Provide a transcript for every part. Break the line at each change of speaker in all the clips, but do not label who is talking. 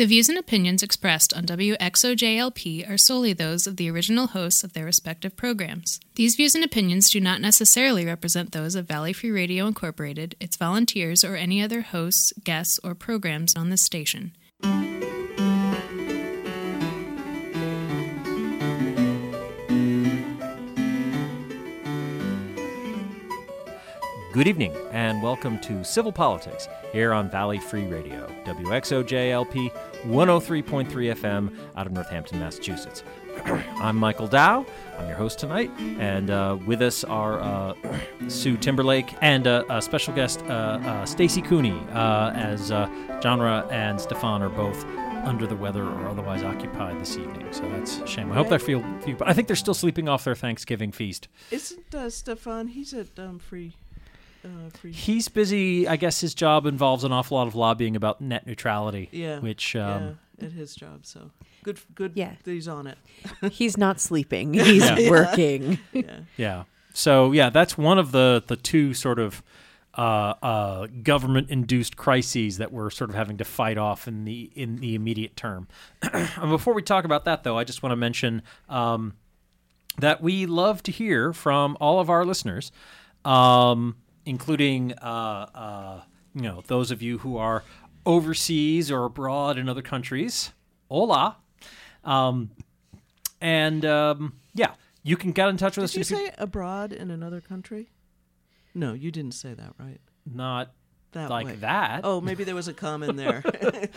The views and opinions expressed on WXOJLP are solely those of the original hosts of their respective programs. These views and opinions do not necessarily represent those of Valley Free Radio Incorporated, its volunteers, or any other hosts, guests, or programs on this station.
Good evening, and welcome to Civil Politics here on Valley Free Radio, WXOJLP 103.3 FM out of Northampton, Massachusetts. I'm Michael Dow. I'm your host tonight, and uh, with us are uh, Sue Timberlake and uh, a special guest, uh, uh, Stacy Cooney, uh, as Genre and Stefan are both under the weather or otherwise occupied this evening. So that's a shame. I hope they feel. I think they're still sleeping off their Thanksgiving feast.
Isn't Stefan? He's at um, free. Uh.
He's busy. I guess his job involves an awful lot of lobbying about net neutrality.
Yeah.
Which, um,
yeah, at his job. So good. Good.
Yeah.
that he's on it.
He's not sleeping. He's
Yeah.
working.
Yeah.
yeah. So yeah, that's one of the the two sort of uh, uh, government-induced crises that we're sort of having to fight off in the in the immediate term. and before we talk about that, though, I just want to mention um, that we love to hear from all of our listeners, um, including uh, uh, you know those of you who are overseas or abroad in other countries. Hola, um, and um, yeah, you can get in touch with us.
Did you
if you-
say abroad in another country? No, you didn't say that, right?
not
That
like
way.
that.
Oh, maybe there was a comma in there.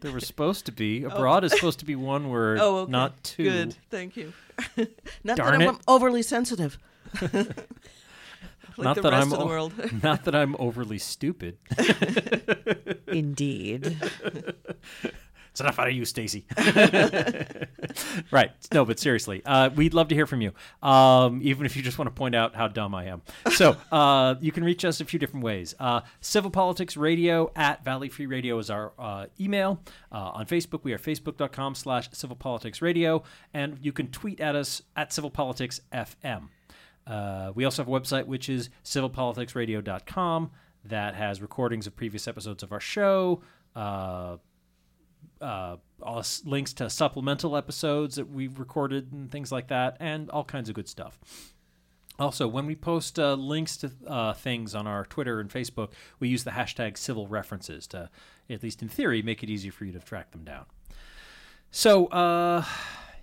There was supposed to be. Abroad is supposed to be one word,
oh, okay.
not two.
Good. Thank you. not
Darn
that. I'm overly sensitive. Like
Not that I'm o-
world.
Not that I'm overly stupid.
Indeed.
It's enough out of you, Stacy. right. No, but seriously, uh, we'd love to hear from you, um, even if you just want to point out how dumb I am. So uh, you can reach us a few different ways. Uh, Civil Politics Radio at Valley Free Radio is our uh, email. Uh, on Facebook, we are facebook.com slash Civil Politics Radio, and you can tweet at us at Civil Politics FM. Uh, we also have a website, which is civilpoliticsradio.com, that has recordings of previous episodes of our show, uh, uh, links to supplemental episodes that we've recorded and things like that, and all kinds of good stuff. Also, when we post uh, links to uh, things on our Twitter and Facebook, we use the hashtag civil references to, at least in theory, make it easier for you to track them down. So, uh,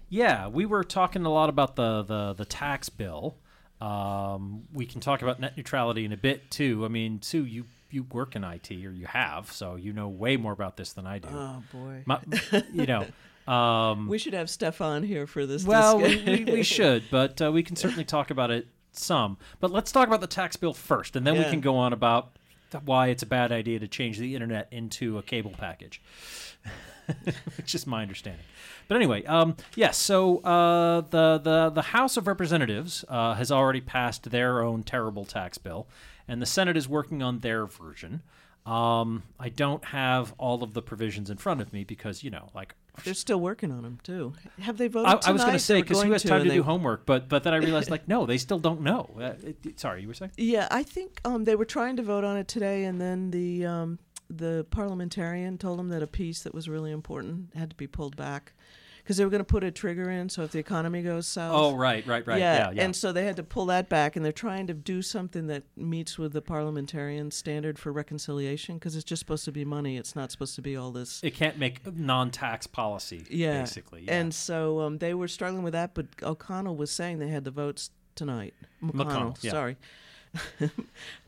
yeah, we were talking a lot about the the, the tax bill. Um, we can talk about net neutrality in a bit too. I mean, Sue, you you work in IT or you have, so you know way more about this than I do.
Oh boy.
My, you know, um,
we should have Stefan here for this.
well, we, we, should, but uh, we can certainly talk about it some. But let's talk about the tax bill first, and then we can go on about why it's a bad idea to change the internet into a cable package. Which is my understanding. But anyway, um, yes. so uh, the the the House of Representatives uh, has already passed their own terrible tax bill, and the Senate is working on their version. Um, I don't have all of the provisions in front of me because you know, like
They're still working on them too. Have they voted?
I, I was
going to
say because who has time to,
they-
do homework, but but then I realized like no, they still don't know. Uh, it- sorry, you were saying?
Yeah, I think um, they were trying to vote on it today, and then the um, the parliamentarian told them that a piece that was really important had to be pulled back because they were going to put a trigger in. So if the economy goes south,
Oh right, right, right. Yeah, yeah.
and so they had to pull that back, and they're trying to do something that meets with the parliamentarian standard for reconciliation because it's just supposed to be money. It's not supposed to be all this.
it can't make non-tax policy.
Yeah,
basically. Yeah.
And so um, they were struggling with that, but O'Connell was saying they had the votes tonight. McConnell,
McConnell, yeah.
sorry.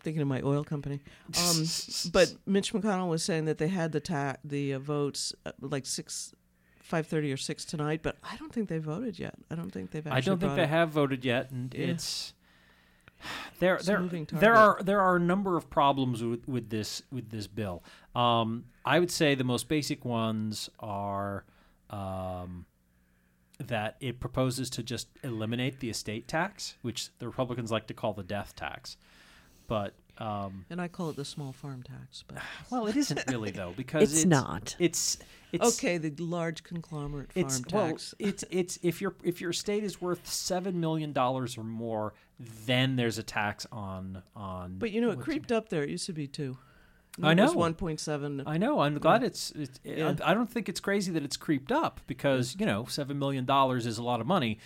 Thinking of my oil company. Um, but Mitch McConnell was saying that they had the ta- the uh, votes uh, like six, five thirty or six tonight, but I don't think they voted yet. I don't think they've. Actually
I don't think they
it.
have voted yet, and
Yeah.
it's there.
It's
There, there are there are a number of problems with, with this with this bill. Um, I would say the most basic ones are um, that it proposes to just eliminate the estate tax, which the Republicans like to call the death tax, but um,
And I call it the small farm tax, but
well, it isn't really though because
It's not.
It's it's
okay, the large conglomerate farm
it's well, it's it's if your if your estate is worth seven million dollars or more, then there's a tax on on.
but you know, it creeped up there. It used to be two.
I know.
one point seven.
I know. I'm glad it's. it's
Yeah.
I, I don't think it's crazy that it's creeped up because you know seven million dollars is a lot of money,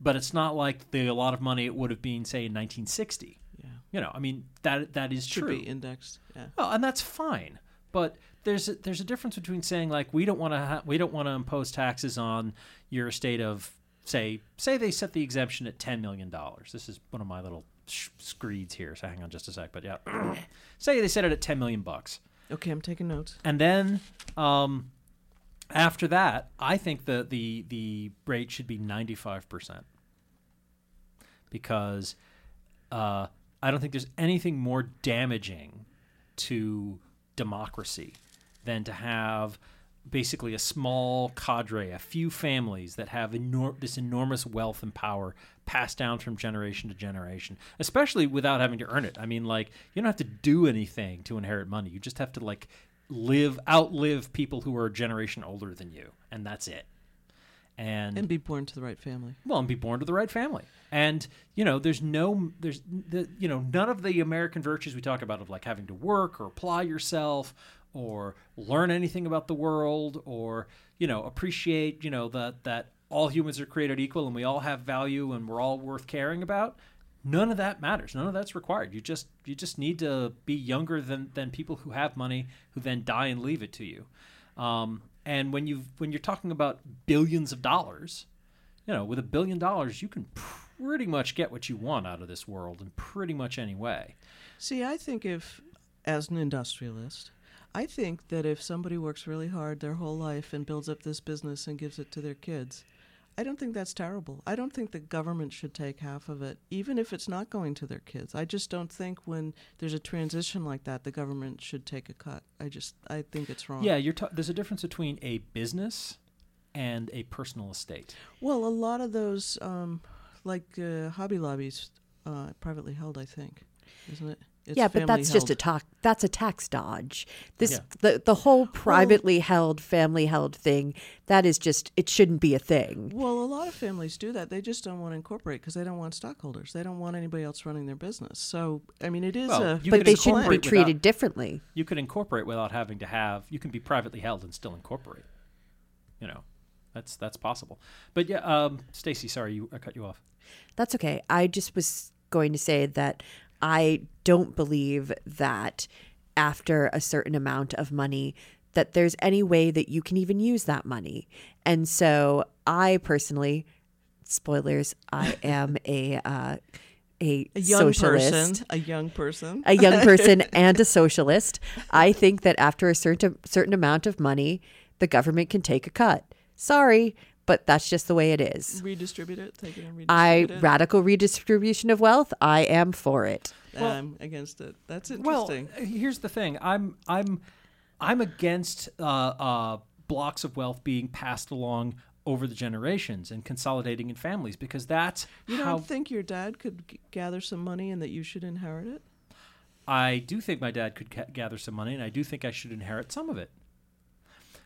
but it's not like the a lot of money it would have been say in 1960.
Yeah,
You know, I mean that that is
should
true.
be indexed. Yeah.
Well, and that's fine. But there's a, there's a difference between saying like we don't want to ha- we don't want to impose taxes on your estate of say say they set the exemption at ten million dollars. This is one of my little screeds here. So hang on just a sec. But yeah, say they set it at ten million bucks,
Okay, I'm taking notes.
and then um, after that, I think the the the rate should be ninety five percent because uh, I don't think there's anything more damaging to democracy than to have basically a small cadre, a few families that have enor- this enormous wealth and power passed down from generation to generation, especially without having to earn it. I mean, like, you don't have to do anything to inherit money. You just have to, like, live, outlive people who are a generation older than you, and that's it. And,
And be born to the right family.
well, and be born to the right family. And you know, there's no, there's, the, you know, none of the American virtues we talk about of like having to work or apply yourself or learn anything about the world or you know appreciate you know that that all humans are created equal and we all have value and we're all worth caring about. None of that matters. None of that's required. You just you just need to be younger than than people who have money who then die and leave it to you. Um, and when you when you're talking about billions of dollars, you know, with a billion dollars, you can pretty much get what you want out of this world in pretty much any way.
See, I think if, as an industrialist, I think that if somebody works really hard their whole life and builds up this business and gives it to their kids, I don't think that's terrible. I don't think the government should take half of it, even if it's not going to their kids. I just don't think when there's a transition like that, the government should take a cut. I just, I think it's wrong.
Yeah, you're ta- there's a difference between a business and a personal estate.
Well, a lot of those, um, like uh, Hobby Lobby's, uh, privately held, I think, isn't it? It's
yeah, but
family
that's just a
held.
tax. That's a tax dodge. This
Yeah.
the the whole privately held, family held thing. That is just it shouldn't be a thing.
Well, a lot of families do that. They just don't want to incorporate because they don't want stockholders. They don't want anybody else running their business. So, I mean, it is
Well,
a.
you
but they shouldn't be treated
without-
differently.
You could incorporate without having to have. You can be privately held and still incorporate. You know, that's that's possible. But yeah, um, Stacy, sorry, you I cut you off.
That's okay. I just was going to say that I don't believe that after a certain amount of money that there's any way that you can even use that money. And so I personally spoilers, I am a uh, a,
a young
socialist.
person, a young person.
a young person and a socialist. I think that after a certain certain amount of money, the government can take a cut. Sorry, but that's just the way it is.
redistribute it, take it and redistribute it.
I
it.
radical redistribution of wealth. I am for it.
I'm against it. That's
Well,
interesting.
uh, here's the thing. I'm I'm I'm against uh, uh, blocks of wealth being passed along over the generations and consolidating in families because that's
you don't think your dad could g- gather some money and that you should inherit it?
I do think my dad could ca- gather some money, and I do think I should inherit some of it.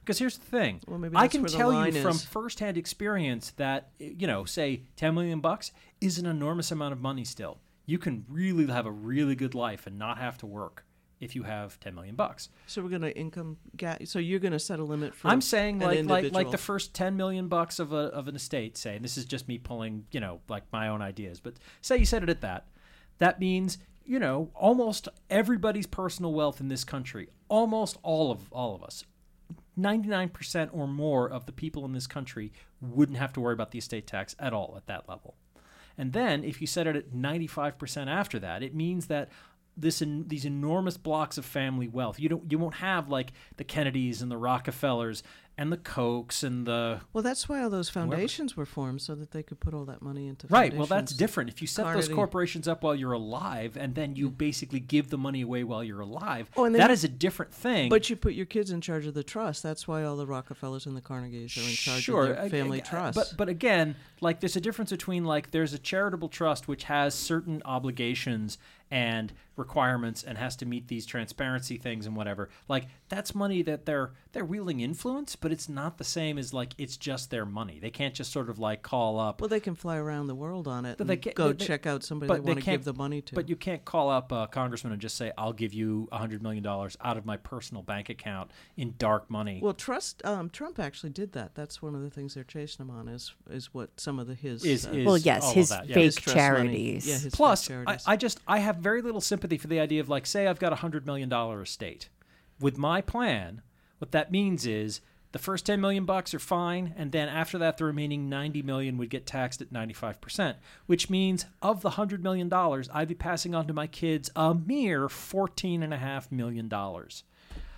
Because here's the thing:
Well,
I can tell you
line
from firsthand experience that you know, say, ten million bucks is an enormous amount of money. Still, you can really have a really good life and not have to work if you have ten million bucks.
So we're going to income gap. So you're going to set a limit for.
I'm saying like like like the first ten million bucks of a of an estate, say, and this is just me pulling, you know, like my own ideas, but say you set it at that. That means, you know, almost everybody's personal wealth in this country, almost all of all of us, 99% or more of the people in this country wouldn't have to worry about the estate tax at all at that level. And then if you set it at 95% after that, it means that this en- these enormous blocks of family wealth. You don't you won't have like the Kennedys and the Rockefellers and the Kochs and the
Well, that's why all those foundations were formed so that they could put all that money into.
Right. Well, that's different. If you set those corporations up while you're alive and then you basically give the money away while you're alive,
Oh, and then
that
you-
is a different thing.
But you put your kids in charge of the trust. That's why all the Rockefellers and the Carnegies are in charge of their
I-
family
I-
trust.
But but again, like there's a difference between like there's a charitable trust which has certain obligations and requirements and has to meet these transparency things and whatever. Like that's money that they're they're wielding influence, but but it's not the same as like it's just their money. They can't just sort of like call up.
Well, they can fly around the world on it
But
and
they ca-
go
they-
check out somebody
but
they
they
want to
can't-
give the money to.
But you can't call up a congressman and just say, "I'll give you a hundred million dollars out of my personal bank account in dark money."
well, trust um, Trump actually did that. That's one of the things they're chasing him on is is what some of the his
Is-
uh,
is-
well, yes,
all
his
that, yeah.
fake
his
charities.
Yeah, his fake
Plus, I. I just I have very little sympathy for the idea of like, say, I've got a hundred million dollar estate. With my plan, what that means is the first ten million bucks are fine, and then after that, the remaining ninety million would get taxed at ninety five percent. Which means of the hundred million dollars, I'd be passing on to my kids a mere fourteen and a half million dollars.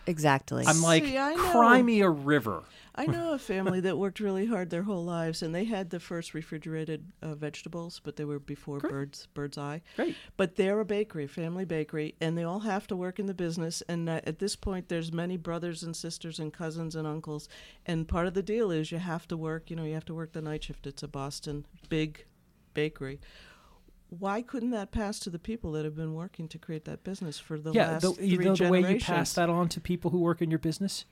Exactly.
I'm like,
See, I know.
cry me a river.
I know a family that worked really hard their whole lives, and they had the first refrigerated uh, vegetables, but they were before
Great.
birds bird's eye.
Great.
But they're a bakery, family bakery, and they all have to work in the business. And uh, at this point, there's many brothers and sisters and cousins and uncles. And part of the deal is you have to work. You know, you have to work the night shift. It's a Boston big bakery. Why couldn't that pass to the people that have been working to create that business for the
yeah,
last
the,
three
you know the way you pass that on to people who work in your business,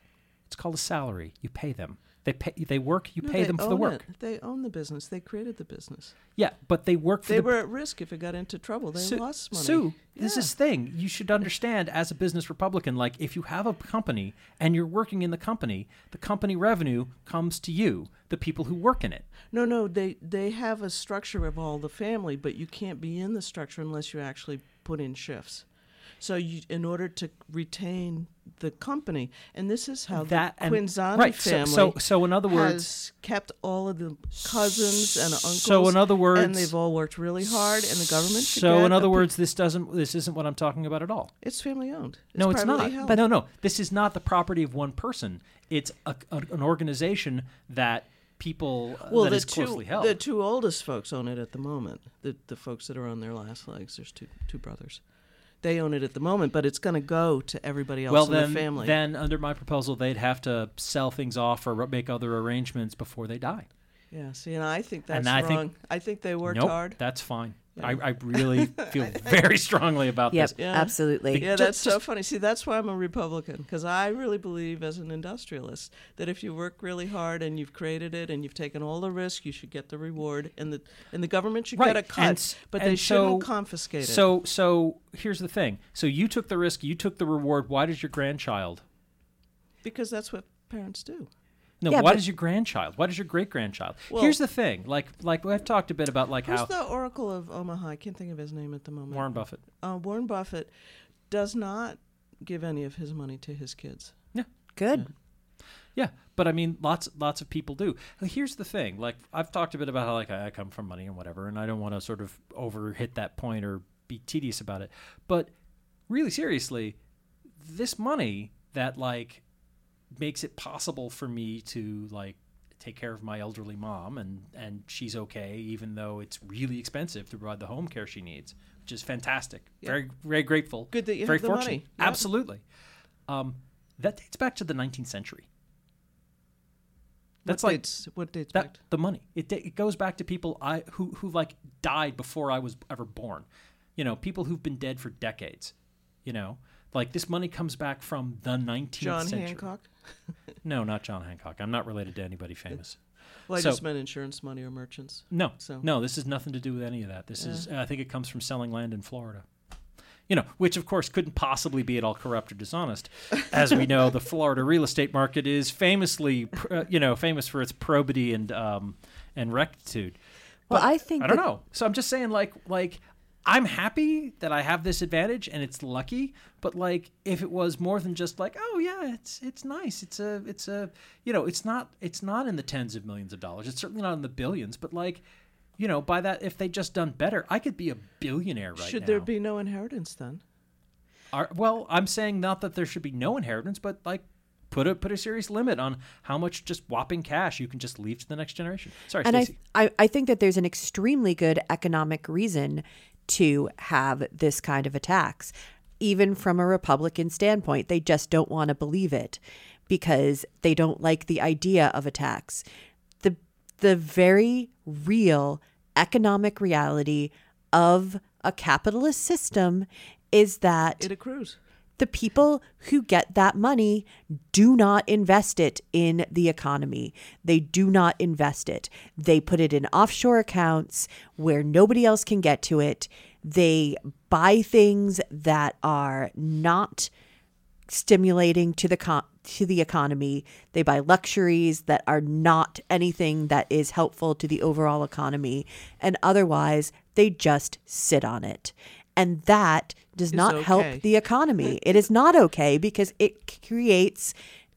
it's called a salary. You pay them. They pay. They work. You
No,
pay them for the work.
it. They own the business. They created the business.
Yeah, but they work for
They
the.
were at risk if it got into trouble. They
Sue,
lost money.
Sue, this
Yeah.
is thing you should understand as a business Republican. Like, if you have a company and you're working in the company, the company revenue comes to you, the people who work in it.
No, no, they they have a structure of all the family, but you can't be in the structure unless you actually put in shifts. So you, in order to retain the company, and this is how
That
the Quinzani
right, so-
family
so- so in other words-
has kept all of the cousins and uncles.
So in other words-
and they've all worked really hard, and the government.
So, in other
p-
words, this doesn't. This isn't what I'm talking about at all.
it's family owned.
no, it's not.
held.
But no, no, this is not the property of one person. It's a, a- an organization that people uh,
well,
that
the
is
two the two oldest folks own it at the moment. The the folks that are on their last legs. There's two two brothers. They own it at the moment, but it's going to go to everybody else
well,
in
then,
the family.
then under my proposal, they'd have to sell things off or make other arrangements before they die.
yeah, see, and I think that's
And I think-
wrong. I think they worked
nope,
hard.
that's fine.
Yeah.
I, I really feel very strongly about
Yep,
this.
Yeah.
absolutely.
Yeah,
Ju-
that's so funny. See, that's why I'm a Republican because I really believe, as an industrialist, that if you work really hard and you've created it and you've taken all the risk, you should get the reward, and the and the government should
Right,
get a cut,
and s-
but they
and
shouldn't
so-
confiscate it.
So, so here's the thing. So you took the risk. You took the reward. Why does your grandchild?
because that's what parents do.
No,
Yeah,
why
but-
does your grandchild? Why does your great grandchild?
Well-
here's the thing. Like, like I've talked a bit about like
Who's
how
the Oracle of Omaha? I can't think of his name at the moment.
Warren Buffett.
uh, Warren Buffett does not give any of his money to his kids.
Yeah, good.
Yeah, but I mean, lots lots of people do. Here's the thing: like I've talked a bit about how like I come from money and whatever, and I don't want to sort of over hit that point or be tedious about it. But really, seriously, this money that like makes it possible for me to like take care of my elderly mom and and she's okay even though it's really expensive to provide the home care she needs which is fantastic
Yeah.
very very grateful
Good that you
very
have the
fortunate
money. Yep.
absolutely um, that dates back to the 19th century that's
what
like
dates, what dates
that
back?
the money it, it goes back to people i who who like died before i was ever born you know people who've been dead for decades you know like this money comes back from the 19th
John
century
Hancock.
no not john hancock i'm not related to anybody famous
Well, I
So-
just meant insurance money or merchants.
no
So-
no this has nothing to do with any of that this is i think it comes from selling land in florida you know, which of course couldn't possibly be at all corrupt or dishonest. As we know, the Florida real estate market is famously, uh, you know, famous for its probity and um, and rectitude.
Well, I think
I don't
that-
know. So I'm just saying, like, like I'm happy that I have this advantage and it's lucky. But like, if it was more than just like, oh yeah, it's it's nice. It's a it's a you know, it's not it's not in the tens of millions of dollars. It's certainly not in the billions. But like, you know, by that, if they just done better, I could be a billionaire right now.
Should
now.
there be no inheritance then?
Are, well, I'm saying not that there should be no inheritance, but like. Put a put a serious limit on how much just whopping cash you can just leave to the next generation. Sorry,
and I, I I think that there's an extremely good economic reason to have this kind of attacks. even from a republican standpoint they just don't want to believe it because they don't like the idea of attacks. the the very real economic reality of a capitalist system is that
It accrues.
The people who get that money do not invest it in the economy. They do not invest it. They put it in offshore accounts where nobody else can get to it. They buy things that are not stimulating to the con- to the economy. They buy luxuries that are not anything that is helpful to the overall economy, and otherwise they just sit on it. And that does not
okay.
help the economy. it is not okay because it creates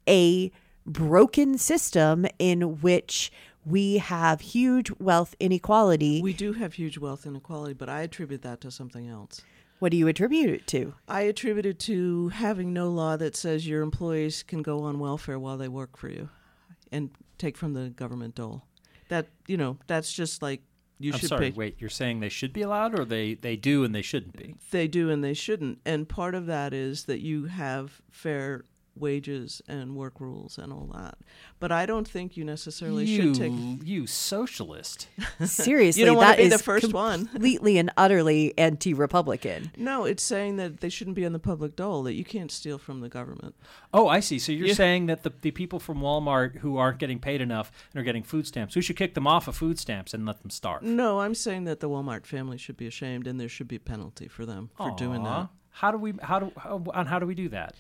a broken system in which we have huge wealth inequality.
We do have huge wealth inequality, but I attribute that to something else.
what do you attribute it to?
I attribute it to having no law that says your employees can go on welfare while they work for you and take from the government dole. That, you know, that's just like you
I'm
should
sorry.
pay.
Wait, you're saying they should be allowed, or they they do and they shouldn't be?
They do and they shouldn't. And part of that is that you have fair wages and work rules and all that. But I don't think you necessarily
you
should take.
you socialist.
Seriously,
You don't wanna be the
is
first one.
completely and utterly anti-republican.
No, it's saying that they shouldn't be on the public dole, that you can't steal from the government.
Oh, I see. So you're
Yeah.
saying that the, the people from Walmart who aren't getting paid enough and are getting food stamps, we should kick them off of food stamps and let them starve.
No, I'm saying that the Walmart family should be ashamed and there should be a penalty for them for doing that.
How do we how do how, and how do we do that?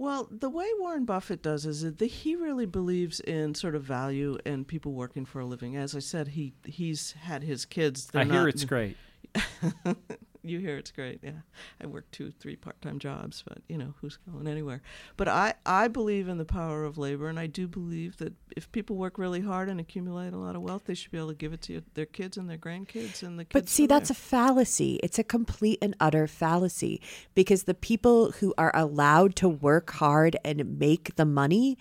Well, the way Warren Buffett does is that he really believes in sort of value and people working for a living. As I said, he he's had his kids.
I
They're
hear
not-
it's great.
You hear it's great. Yeah, I work two, three part-time jobs, but you know who's going anywhere. But I I believe in the power of labor, and I do believe that if people work really hard and accumulate a lot of wealth, they should be able to give it to their kids and their grandkids and the kids.
But see, that's a fallacy. It's a complete and utter fallacy because the people who are allowed to work hard and make the money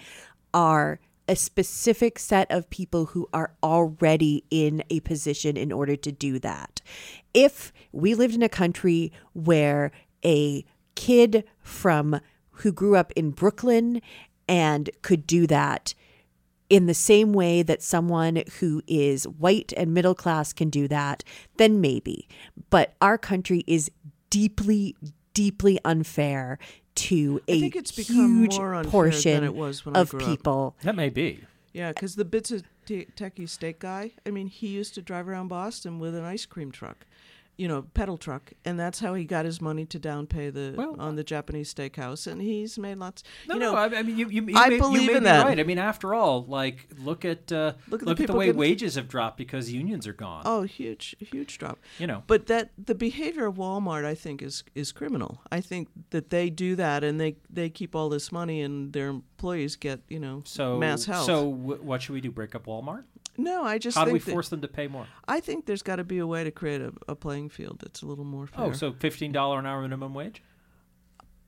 are a specific set of people who are already in a position in order to do that. If we lived in a country where a kid from who grew up in Brooklyn and could do that in the same way that someone who is white and middle class can do that, then maybe. But our country is deeply, deeply unfair to
I
a
think it's become
huge
more unfair
portion
than it was when I
of
grew up.
people.
That may be.
Yeah, because the bits of t- techie steak guy, I mean, he used to drive around Boston with an ice cream truck, you know, pedal truck, and that's how he got his money to downpay the
Well,
on the Japanese steakhouse, and he's made lots.
No,
you know,
no. I, mean, you, you, you
I
may, you
believe
may
in that.
right. I mean, after all, like look at uh,
Look
look
at the
at the way
getting-
wages have dropped because unions are gone.
oh, huge, huge drop.
You know.
But that the behavior of Walmart, I think, is is criminal. I think that they do that, and they they keep all this money, and their employees get you know
So
MassHealth.
so w- what should we do? Break up Walmart?
no, I just
How do we
that-
force them to pay more?
I think there's got to be a way to create a, a playing field that's a little more fair.
Oh, so fifteen dollar an hour minimum wage?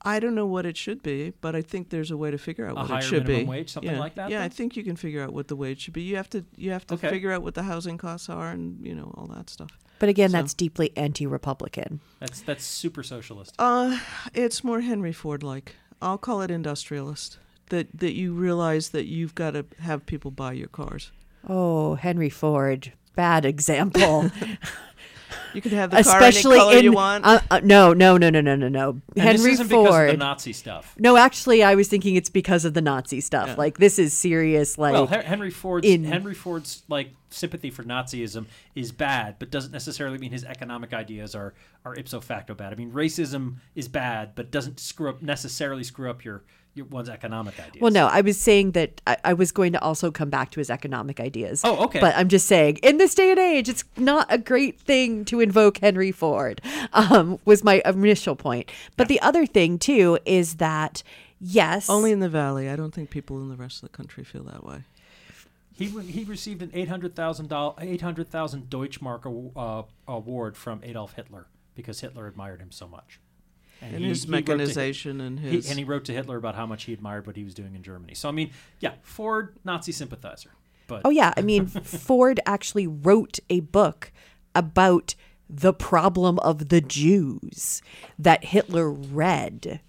I don't know what it should be, but I think there's a way to figure out
A
what
higher
it should
minimum
be.
wage, something
yeah.
like that,
Yeah, I think you can figure out what the wage should be. You have to you have to
Okay.
figure out what the housing costs are and you know all that stuff.
But again,
So-
that's deeply anti-republican.
That's that's super socialist.
Uh, it's more Henry Ford like. I'll call it industrialist. That that you realize that you've got to have people buy your cars.
Oh, Henry Ford, bad example.
You can have the car
Especially
any color
in
you want.
Uh, uh, no, no, no, no, no, no, no.
And
Henry
this isn't because of the
Ford.
Nazi stuff.
no, actually, I was thinking it's because of the Nazi stuff.
Yeah.
Like this is serious. Like
well, Henry Ford's
in-
Henry Ford's like sympathy for Nazism is bad, but doesn't necessarily mean his economic ideas are are ipso facto bad. I mean, racism is bad, but doesn't screw up necessarily screw up your your one's economic ideas.
Well, no, I was saying that I, I was going to also come back to his economic ideas.
Oh, okay.
But I'm just saying, in this day and age, it's not a great thing to invoke Henry Ford. Um, was my initial point. But the other thing too is that yes,
Only in the valley. I don't think people in the rest of the country feel that way.
He he received an eight hundred thousand dollar eight hundred thousand Deutschmark aw- uh, award from Adolf Hitler because Hitler admired him so much.
And
he-
his
he wrote to-
mechanization and
he,
his
and he wrote to Hitler about how much he admired what he was doing in Germany. So I mean, yeah, Ford Nazi sympathizer, but
Oh yeah, I mean Ford actually wrote a book about the problem of the Jews that Hitler read.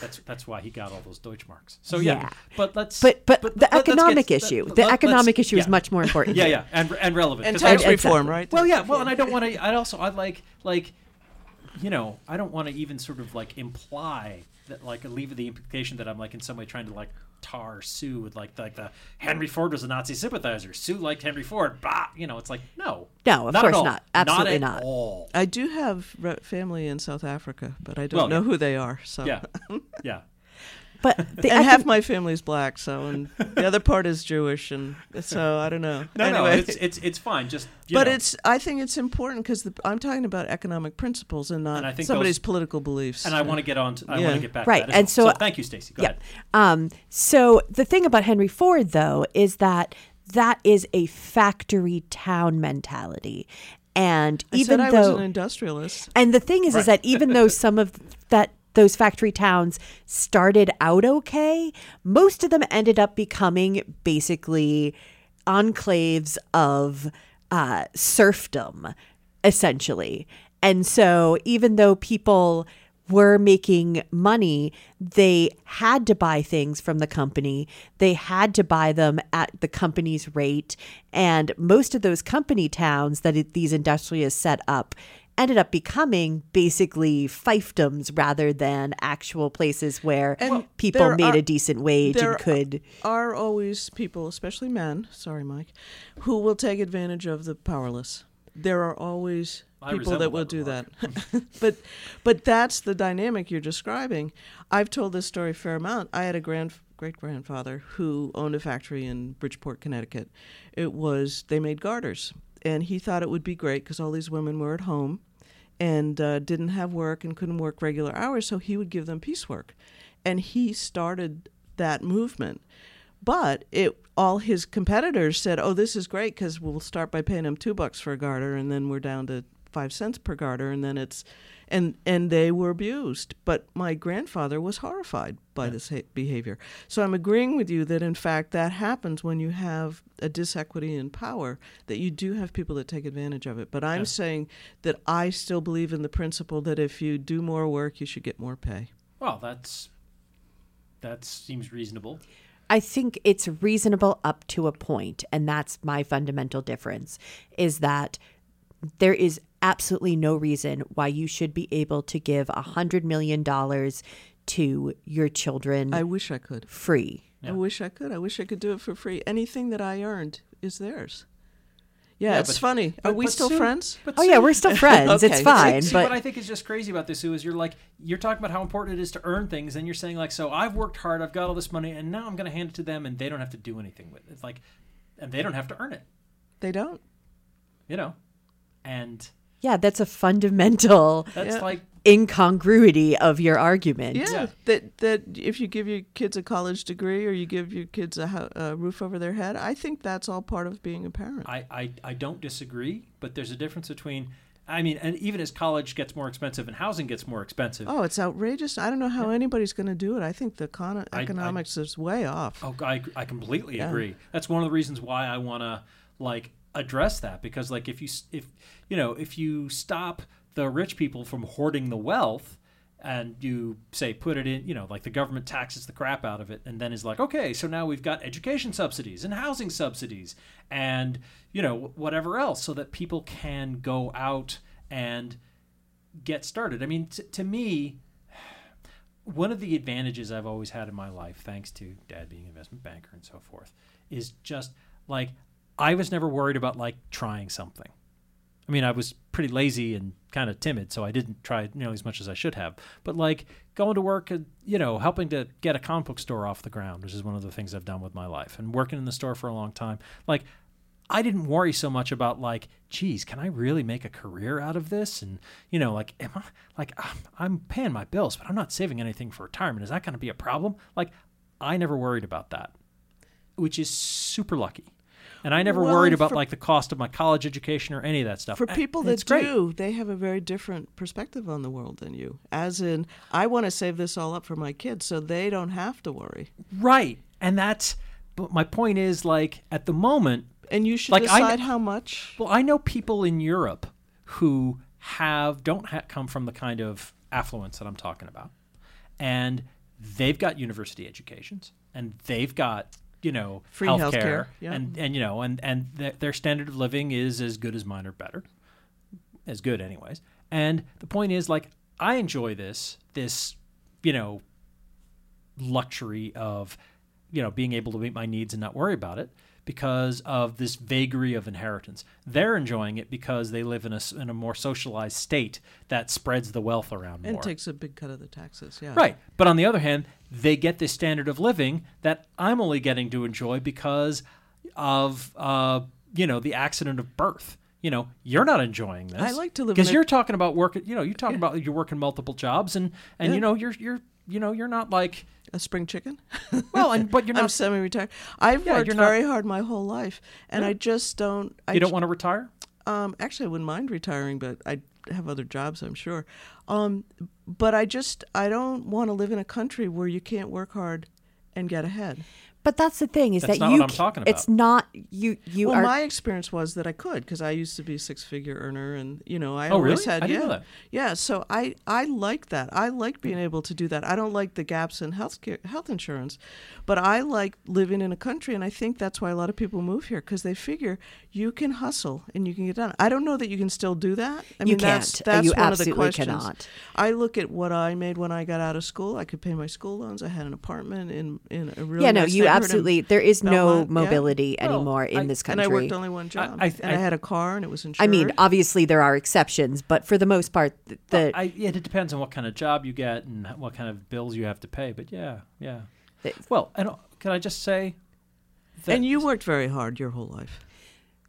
that's that's why he got all those Deutschmarks. So yeah,
Yeah.
but let's
But but,
let-
the
let's get-
economic issue,
let-
the
let's-
economic issue is much more important.
Yeah, yeah, and and relevant.
And tax reform, right?
Well, yeah. Well, and I don't want to. I also I like like you know, I don't want to even sort of like imply that like leave the implication that I'm like in some way trying to like tar Sue with like like the Henry Ford was a Nazi sympathizer. Sue liked Henry Ford. Bah, you know, it's like no,
No, of
not
course not. Absolutely
not.
not.
All.
I do have family in South Africa, but I don't
Well,
know
yeah.
who they are. So
Yeah, yeah.
But the
and half
econ-
my family's black, so and the other part is Jewish, and so I don't know.
No,
anyway,
no, it's it's it's fine. Just you
but
know.
it's I think it's important because I'm talking about economic principles and not
And I think
somebody's
those-
political beliefs.
and I want to get on. To, I
Yeah.
want to get back.
Right,
To that
and
well.
so-
thank you, Stacey. Go
yeah.
ahead.
Um, so the thing about Henry Ford, though, is that that is a factory town mentality, and
I
even
said I
though
was an industrialist.
And the thing is, is that even though some of that those factory towns started out okay, most of them ended up becoming basically enclaves of uh, serfdom, essentially. And so even though people were making money, they had to buy things from the company. They had to buy them at the company's rate. And most of those company towns that these industrialists set up ended up becoming basically fiefdoms rather than actual places where
And
people made
are-
a decent wage
there
and could.
There are always people, especially men. Sorry, Mike, who will take advantage of the powerless. There are always
I
people that will
that
do that. but but that's the dynamic you're describing. I've told this story a fair amount. I had a grand great grandfather who owned a factory in Bridgeport, Connecticut. It was they made garters, and he thought it would be great because all these women were at home and uh, didn't have work and couldn't work regular hours, so he would give them piecework, and he started that movement. But it all his competitors said, "Oh, this is great because we'll start by paying them two bucks for a garter, and then we're down to five cents per garter, and then it's." And, and they were abused, but my grandfather was horrified by this ha- behavior. So I'm agreeing with you that in fact that happens when you have a disequity in power, that you do have people that take advantage of it. But I'm
Yeah.
saying that I still believe in the principle that if you do more work, you should get more pay.
Well, that's that seems reasonable.
I think it's reasonable up to a point, and that's my fundamental difference is that there is absolutely no reason why you should be able to give a hundred million dollars to your children
I wish I could.
free.
I wish I could. I wish I could do it for free. Anything that I earned is theirs. Yeah,
Yeah,
it's
but-
funny. Are
but-
we
but
still
Sue-
friends?
but
Oh yeah, we're still friends.
Okay.
It's fine,
See,
but
what I think is just crazy about this, Sue, is you're like you're talking about how important it is to earn things, and you're saying like, so I've worked hard, I've got all this money, and now I'm going to hand it to them, and they don't have to do anything with it. It's like, and they don't have to earn it,
They don't.
you know, and
yeah, that's a fundamental
that's
Yeah.
like
incongruity of your argument.
Yeah,
Yeah.
that that if you give your kids a college degree or you give your kids a, ho- a roof over their head, I think that's all part of being a parent.
I, I I don't disagree, but there's a difference between. I mean, and even as college gets more expensive and housing gets more expensive,
oh, it's outrageous. I don't know how anybody's going to do it. I think the con-
I-
economics is way off.
Oh, I, I completely
Yeah.
agree. That's one of the reasons why I want to like address that because like if you if you know if you stop the rich people from hoarding the wealth and you say put it in you know like the government taxes the crap out of it and then is like okay so now we've got education subsidies and housing subsidies and you know whatever else so that people can go out and get started. I mean t- to me one of the advantages I've always had in my life, thanks to dad being an investment banker and so forth, is just like I was never worried about like trying something. I mean, I was pretty lazy and kind of timid, so I didn't try nearly as much as I should have. But like going to work, and, you know, helping to get a comic book store off the ground, which is one of the things I've done with my life, and working in the store for a long time, like I didn't worry so much about like, geez, can I really make a career out of this? And you know, like, am I like I'm- paying my bills, but I'm not saving anything for retirement. Is that going to be a problem? Like, I never worried about that, which is super lucky. And I never
Well,
worried about
for-
like the cost of my college education or any of that stuff.
For people
it's
that
great.
do, they have a very different perspective on the world than you. As in, I want to save this all up for my kids so they don't have to worry.
right? And that's. But my point is, like, at the moment,
And you should
Like, I
decide how much.
Well, I know people in Europe who have don't ha- come from the kind of affluence that I'm talking about, and they've got university educations, and they've got you know
Free
healthcare,
healthcare, yeah.
and and you know, and and their, their standard of living is as good as mine or better, as good anyways, And the point is, like, I enjoy this, this, you know, luxury of, you know, being able to meet my needs and not worry about it because of this vagary of inheritance. They're enjoying it because they live in a, in a more socialized state that spreads the wealth around
And
more.
takes a big cut of the taxes. Yeah.
Right. But on the other hand, they get this standard of living that I'm only getting to enjoy because of, uh, you know, the accident of birth. You know, you're not enjoying this.
I like to live
because you're talking about working. You know, you're talking about you're working multiple jobs, and and
Yeah.
you know you're you're you know you're not like
A spring chicken.
well, and but you're
I'm
not.
semi-retired. I've
Yeah,
worked
you're not-
very hard my whole life, and
Yeah.
I just don't. I
you don't
j-
want to retire.
Um, actually, I wouldn't mind retiring, but I have other jobs, I'm sure. Um, but I just I don't want to live in a country where you can't work hard and get ahead.
But that's the thing is
That's
that
not
you
what I'm
ca-
talking
It's not you you
well,
are
my experience was that I could because I used to be a six-figure earner, and you know I
Oh,
always
really?
had
I didn't
yeah,
know that.
yeah. So I I like that. I like being able to do that. I don't like the gaps in health care, health insurance, but I like living in a country, and I think that's why a lot of people move here because they figure you can hustle and you can get done. I don't know that you can still do that. I
You
mean, that's,
can't.
that's
You
one of the
absolutely
questions.
cannot.
I look at what I made when I got out of school. I could pay my school loans. I had an apartment in in a really
yeah no
nice
you
neighborhood in
absolutely there is no
Belmont, yeah.
mobility
Well,
anymore in
I-
this country. And.
I worked only one job,
I-
and I
I-
had a car, and it was insured.
I mean, obviously there are exceptions, but for the most part, th- the
I, yeah, it depends on what kind of job you get and what kind of bills you have to pay. But yeah, yeah.
the-
Well, and uh, can I just say that
and you worked very hard your whole life.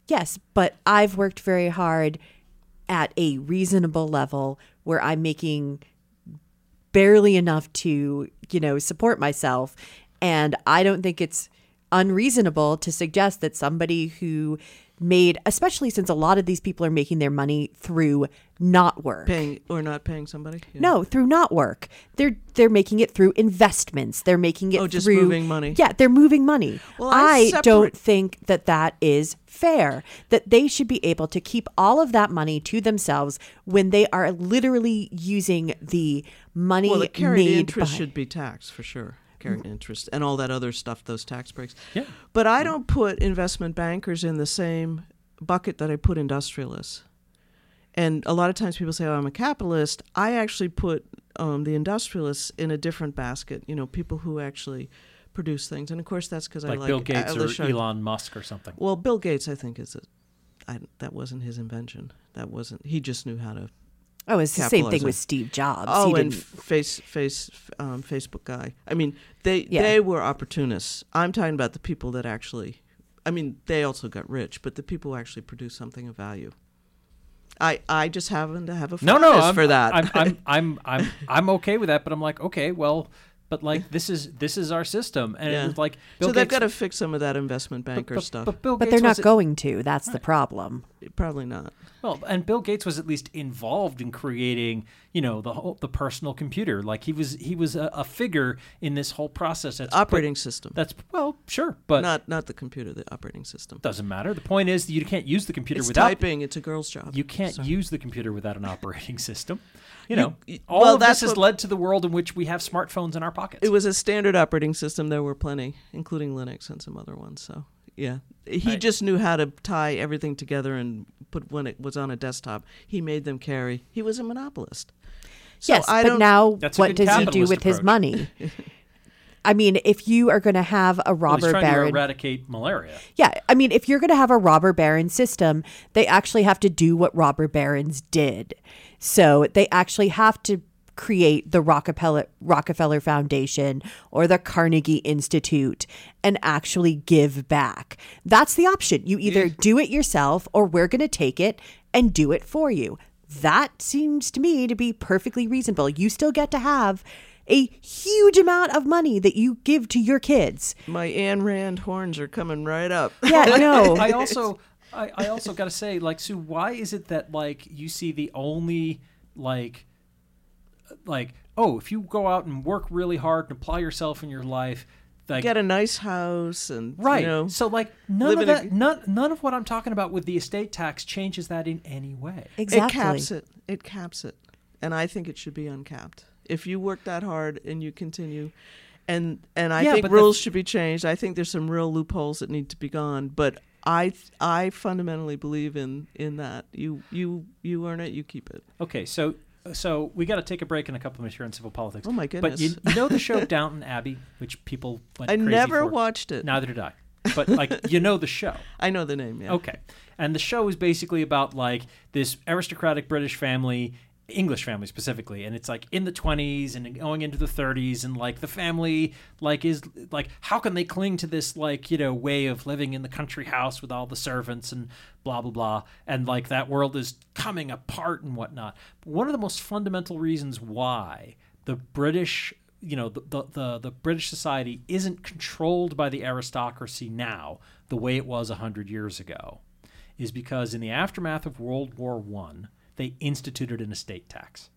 yes, but I've worked very hard at a reasonable level where I'm making barely enough to, you know, support myself, and I don't think it's unreasonable to suggest that somebody who made especially since a lot of these people are making their money through not work
Paying or not paying somebody? Yeah.
No, through not work. They're they're making it through investments. They're making it
Oh, just
through
moving money.
Yeah, they're moving money.
Well, I separate-
don't think that that is fair. That they should be able to keep all of that money to themselves when they are literally using the money
Well, the carried interest
by-
should be taxed for sure. Carried interest and all that other stuff, those tax breaks.
Yeah.
But I don't put investment bankers in the same bucket that I put industrialists. And a lot of times people say, "Oh, I'm a capitalist." I actually put um, the industrialists in a different basket. You know, people who actually produce things. And of course, that's because I
like
like
Bill Gates or Elon Musk or something.
Well, Bill Gates, I think, is a. I, that wasn't his invention. That wasn't. He just knew how to
Oh, it's the same thing with Steve Jobs.
Oh,
He
and face face um, Facebook guy. I mean, they
Yeah.
they were opportunists. I'm talking about the people that actually. I mean, they also got rich, but the people who actually produce something of value. I I just happen to have a
No, no,
fondness
I'm,
for that.
I'm, I'm, I'm, I'm, I'm okay with that. But I'm like, okay, well, but like this is this is our system, and
Yeah.
it's like Bill
so they've got to fix some of that investment banker
but,
stuff.
But Bill
but
Gates
they're not
at-
going to. That's the problem.
Probably not.
Well, and Bill Gates was at least involved in creating, you know, the whole the personal computer. Like he was he was a, a figure in this whole process. That's
Operating system,
That's well, sure, but
not not the computer, the operating system.
doesn't matter. The point is, you can't use the computer
It's
without
typing. It's a girl's job.
You can't
Sorry.
use the computer without an operating system. You
You-
know, all
well,
of this
that's
has led to the world in which we have smartphones in our pockets.
It was a standard operating system. There were plenty, including Linux and some other ones. So yeah, he
I-
just knew how to tie everything together and put when it was on a desktop. He made them carry. He was a monopolist. So
yes,
I
but now what does he do
capitalist
with his money? I mean, if you are going to have a robber
Well, he's
robber
trying to eradicate malaria.
yeah, I mean, if you're going to have a robber baron system, they actually have to do what robber barons did. So they actually have to create the Rockefeller Rockefeller Foundation or the Carnegie Institute and actually give back. That's the option. You either do it yourself or we're going to take it and do it for you. That seems to me to be perfectly reasonable. You still get to have a huge amount of money that you give to your kids.
My Ayn Rand horns are coming right up.
Yeah, no.
I also, I, I also got to say, like, Sue, why is it that like you see the only like, like, oh, if you go out and work really hard and apply yourself in your life, like,
Get a nice house and
right?
You know,
so like, none of
in a-
that, none, none of what I'm talking about with the estate tax changes that in any way.
Exactly.
It caps it. It caps it. And I think it should be uncapped. If you work that hard and you continue and and I
Yeah,
think
but the-
rules should be changed. I think there's some real loopholes that need to be gone, but I I fundamentally believe in in that. You you you earn it, you keep it.
Okay, so so we got to take a break in a couple of minutes here on civil politics.
Oh my goodness!
But you, you know the show Downton Abbey, which people went
I never
for?
watched it.
Neither did I. But like you know the show.
I know the name. Yeah.
Okay. And the show is basically about like this aristocratic British family, English family specifically, and it's like in the 20s and going into the 30s and like the family like is like how can they cling to this like, you know, way of living in the country house with all the servants and blah blah blah and like that world is coming apart and whatnot. But one of the most fundamental reasons why the British you know the, the the the British society isn't controlled by the aristocracy now the way it was a hundred years ago is because in the aftermath of World War One they instituted an estate tax.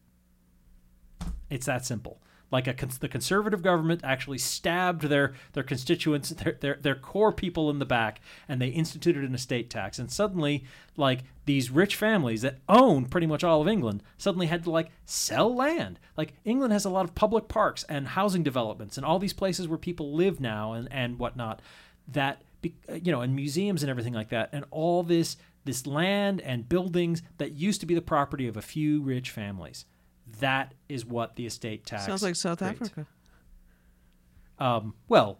It's that simple. Like a the conservative government actually stabbed their their constituents, their, their their core people in the back, and they instituted an estate tax. And suddenly, like these rich families that own pretty much all of England, suddenly had to like sell land. Like England has a lot of public parks and housing developments and all these places where people live now and and whatnot. That you know, and museums and everything like that, and all this this land and buildings that used to be the property of a few rich families. That is what the estate tax
Sounds like South
creates.
Africa.
Um, well,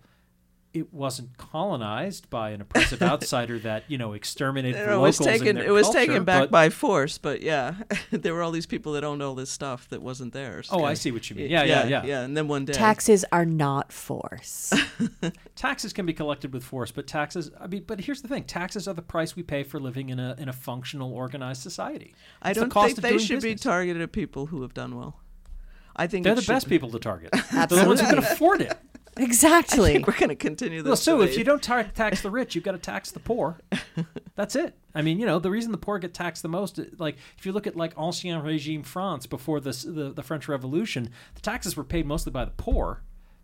it wasn't colonized by an oppressive outsider that you know exterminated
It
the
was
locals.
taken.
and their
It was
culture,
taken back
but-
by force, but yeah, there were all these people that owned all this stuff that wasn't theirs.
Oh, I see what you mean. Yeah, yeah, yeah.
yeah. And then one day,
Taxes are not force.
Taxes can be collected with force, but taxes. I mean, but here's the thing: taxes are the price we pay for living in a in a functional, organized society.
I
It's the
don't
cost
think
of
they
doing
should be targeted at people who have done well. I think
They're the
should
best
be.
people to target. They're the ones who can afford it.
I
exactly.
think we're going to continue this.
Well, so if you don't tar- tax the rich, you've got to tax the poor. That's it. I mean, you know, the reason the poor get taxed the most, like if you look at like ancien regime France before this, the the French Revolution, the taxes were paid mostly by the poor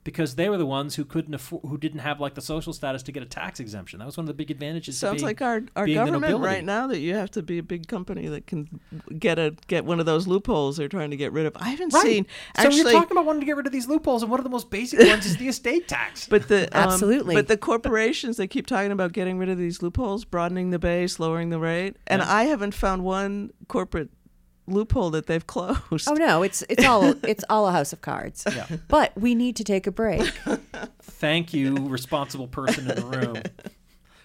because they were the ones who couldn't afford, who didn't have like the social status to get a tax exemption. That was one of the big advantages.
Sounds
being-
like our, our government right now that you have to be a big company that can get a get one of those loopholes they're trying to get rid of. I haven't
Right.
seen
so
actually,
you're talking about wanting to get rid of these loopholes, and one of the most basic ones is the estate tax.
but the um,
Absolutely.
but the corporations they keep talking about getting rid of these loopholes, broadening the base, lowering the rate, and
Yeah.
I haven't found one corporate loophole that they've closed.
Oh no, it's it's all it's all a house of cards.
Yeah.
But we need to take a break.
Thank you, responsible person in the room.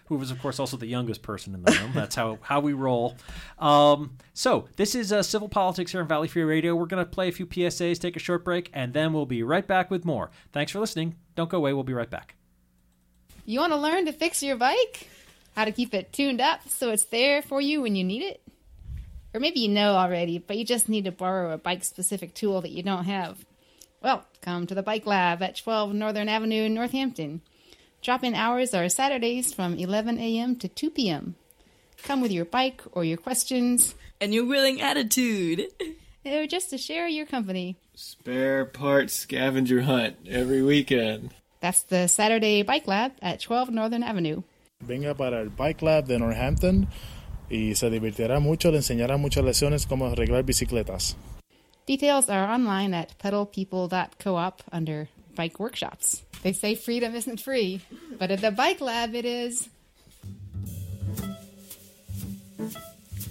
Who was, of course, also the youngest person in the room. That's how, how we roll. Um, so, this is uh, Civil Politics here on Valley Free Radio. We're going to play a few PSAs, take a short break, and then we'll be right back with more. Thanks for listening. Don't go away. We'll be right back.
You want to learn to fix your bike? How to keep it tuned up so it's there for you when you need it? Or maybe you know already, but you just need to borrow a bike specific tool that you don't have. Well, come to the Bike Lab at 12 Northern Avenue in Northampton. Drop in hours are Saturdays from 11 a.m. to 2 p.m. Come with your bike or your questions,
and your willing attitude.
or just to share your company.
Spare parts scavenger hunt every weekend.
That's the Saturday Bike Lab at 12 Northern Avenue.
Bring up at our Bike Lab in Northampton y se divertirá mucho, le enseñará muchas lecciones cómo arreglar bicicletas.
Details are online at pedalpeople.coop under bike workshops. They say freedom isn't free, but at the Bike Lab it is.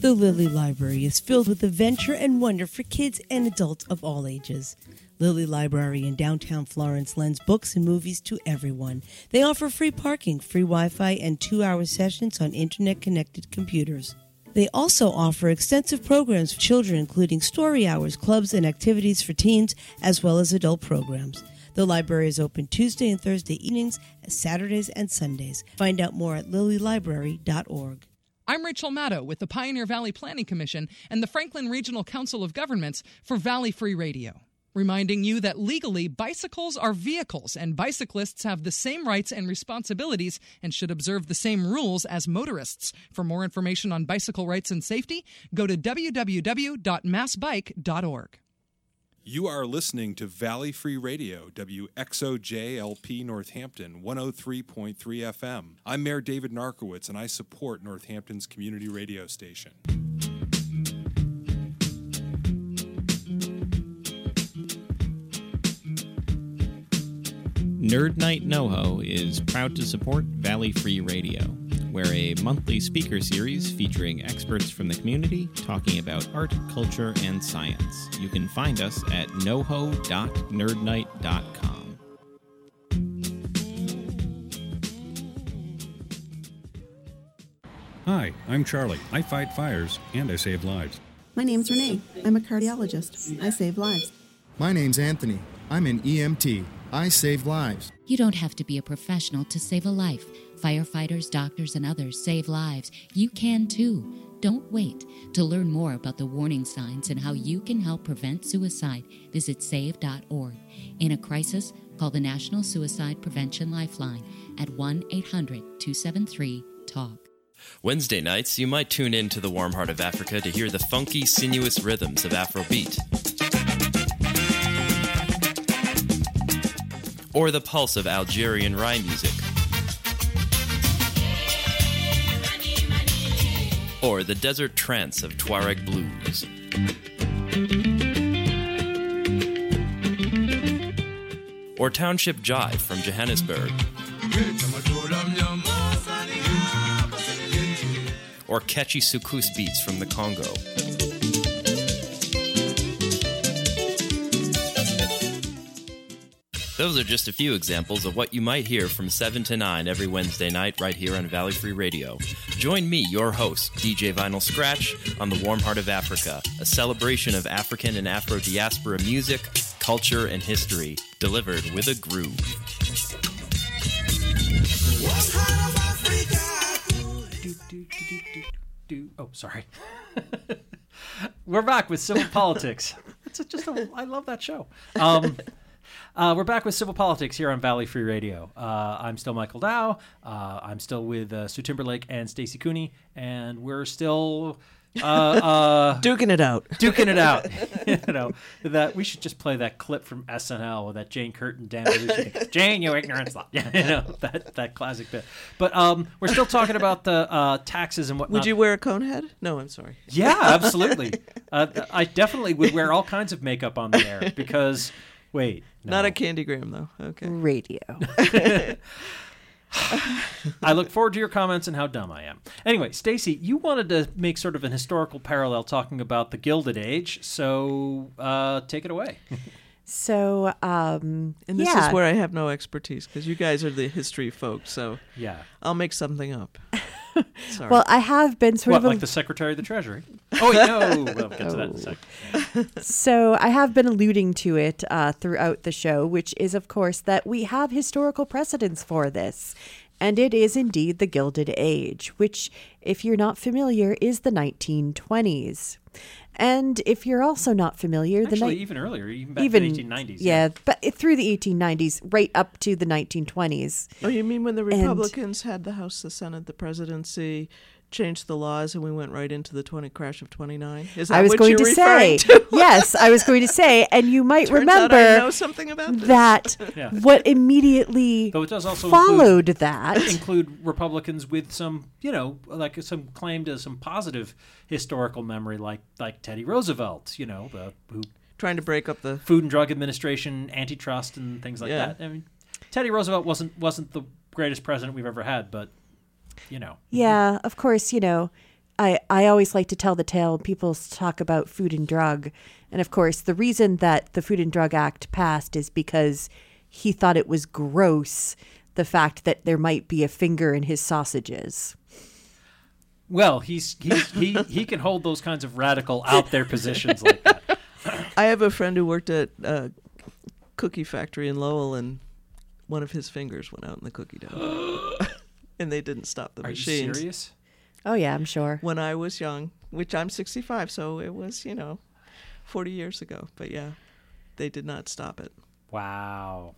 The Lilly Library is filled with adventure and wonder for kids and adults of all ages. Lilly Library in downtown Florence lends books and movies to everyone. They offer free parking, free Wi Fi, and two hour sessions on internet connected computers. They also offer extensive programs for children, including story hours, clubs, and activities for teens, as well as adult programs. The library is open Tuesday and Thursday evenings, Saturdays and Sundays. Find out more at lillylibrary.org.
I'm Rachel Maddow with the Pioneer Valley Planning Commission and the Franklin Regional Council of Governments for Valley Free Radio. Reminding you that legally, bicycles are vehicles and bicyclists have the same rights and responsibilities and should observe the same rules as motorists. For more information on bicycle rights and safety, go to www.massbike.org.
You are listening to Valley Free Radio, WXOJLP Northampton, 103.3 FM. I'm Mayor David Narkewicz, and I support Northampton's community radio station.
Nerd Night NoHo is proud to support Valley Free Radio. We're a monthly speaker series featuring experts from the community talking about art, culture, and science. You can find us at noho.nerdnight.com.
Hi, I'm Charlie. I fight fires and I save lives.
My name's Renee. I'm a cardiologist. I save lives.
My name's Anthony. I'm an EMT. I save lives.
You don't have to be a professional to save a life. Firefighters, doctors, and others save lives. You can too. Don't wait. To learn more about the warning signs and how you can help prevent suicide, visit save.org. In a crisis, call the National Suicide Prevention Lifeline at 1 800 273 TALK.
Wednesday nights, you might tune in to the warm heart of Africa to hear the funky, sinuous rhythms of Afrobeat. Or the pulse of Algerian raï music. Or the desert trance of Tuareg blues. Or township jive from Johannesburg. Or catchy soukous beats from the Congo. Those are just a few examples of what you might hear from 7 to 9 every Wednesday night right here on Valley Free Radio. Join me, your host, DJ Vinyl Scratch, on the Warm Heart of Africa, a celebration of African and Afro diaspora music, culture, and history, delivered with a groove.
Oh, sorry. We're back with civil politics. It's just a, I love that show. Um, uh, we're back with civil politics here on Valley Free Radio. Uh, I'm still Michael Dow. Uh, I'm still with uh, Sue Timberlake and Stacey Cooney, and we're still uh, uh,
Duking it out.
Duking it out. you know that we should just play that clip from SNL with that Jane Curtin, Dan Jane, you ignorant slut. Yeah, you know that that classic bit. But um, we're still talking about the uh, taxes and whatnot.
Would you wear a cone head? No, I'm sorry.
Yeah, absolutely. uh, I definitely would wear all kinds of makeup on the air because. Wait,
Not a candygram though. Okay.
Radio.
I look forward to your comments and how dumb I am. Anyway, Stacy, you wanted to make sort of an historical parallel talking about the Gilded Age, so uh, take it away.
So, um,
And this
yeah.
is where I have no expertise because you guys are the history folks. So
Yeah.
I'll make something up. Sorry.
Well, I have been sort
what,
of a-
like the Secretary of the Treasury? Oh, wait, no. We'll get to that in a second.
so I have been alluding to it uh, throughout the show, which is, of course, that we have historical precedents for this. And it is indeed the Gilded Age, which, if you're not familiar, is the 1920s. And if you're also not familiar, the
Actually,
ni-
even earlier, even back to the 1890s.
Yeah, but it- through the 1890s, right up to the 1920s.
Oh, you mean when the
And-
Republicans had the House, the Senate, the presidency, changed the laws, and we went right into the 20 crash of 29? Is that
I was
what
going
you're
to say,
referring to?
yes, I was going to say, and you might
Turns
remember
out I know something about this.
that
Yeah.
what immediately
Though it does also
followed
include,
that.
include Republicans with some, you know, like some claim to some positive historical memory, like like Teddy Roosevelt, you know, the, who
Trying to break up the
Food and Drug Administration, antitrust, and things like
Yeah.
that. I mean, Teddy Roosevelt wasn't wasn't the greatest president we've ever had, but you know,
Yeah, of course, you know, I, I always like to tell the tale. People talk about food and drug. And of course, the reason that the Food and Drug Act passed is because he thought it was gross the fact that there might be a finger in his sausages.
well, he's, he's he he can hold those kinds of radical out there positions like that.
I have a friend who worked at a cookie factory in Lowell, and one of his fingers went out in the cookie dough, and they didn't stop the
Are you
machines.
serious?
Oh, yeah, I'm sure.
When I was young, which I'm 65, so it was you know, 40 years ago. But yeah, they did not stop it.
Wow.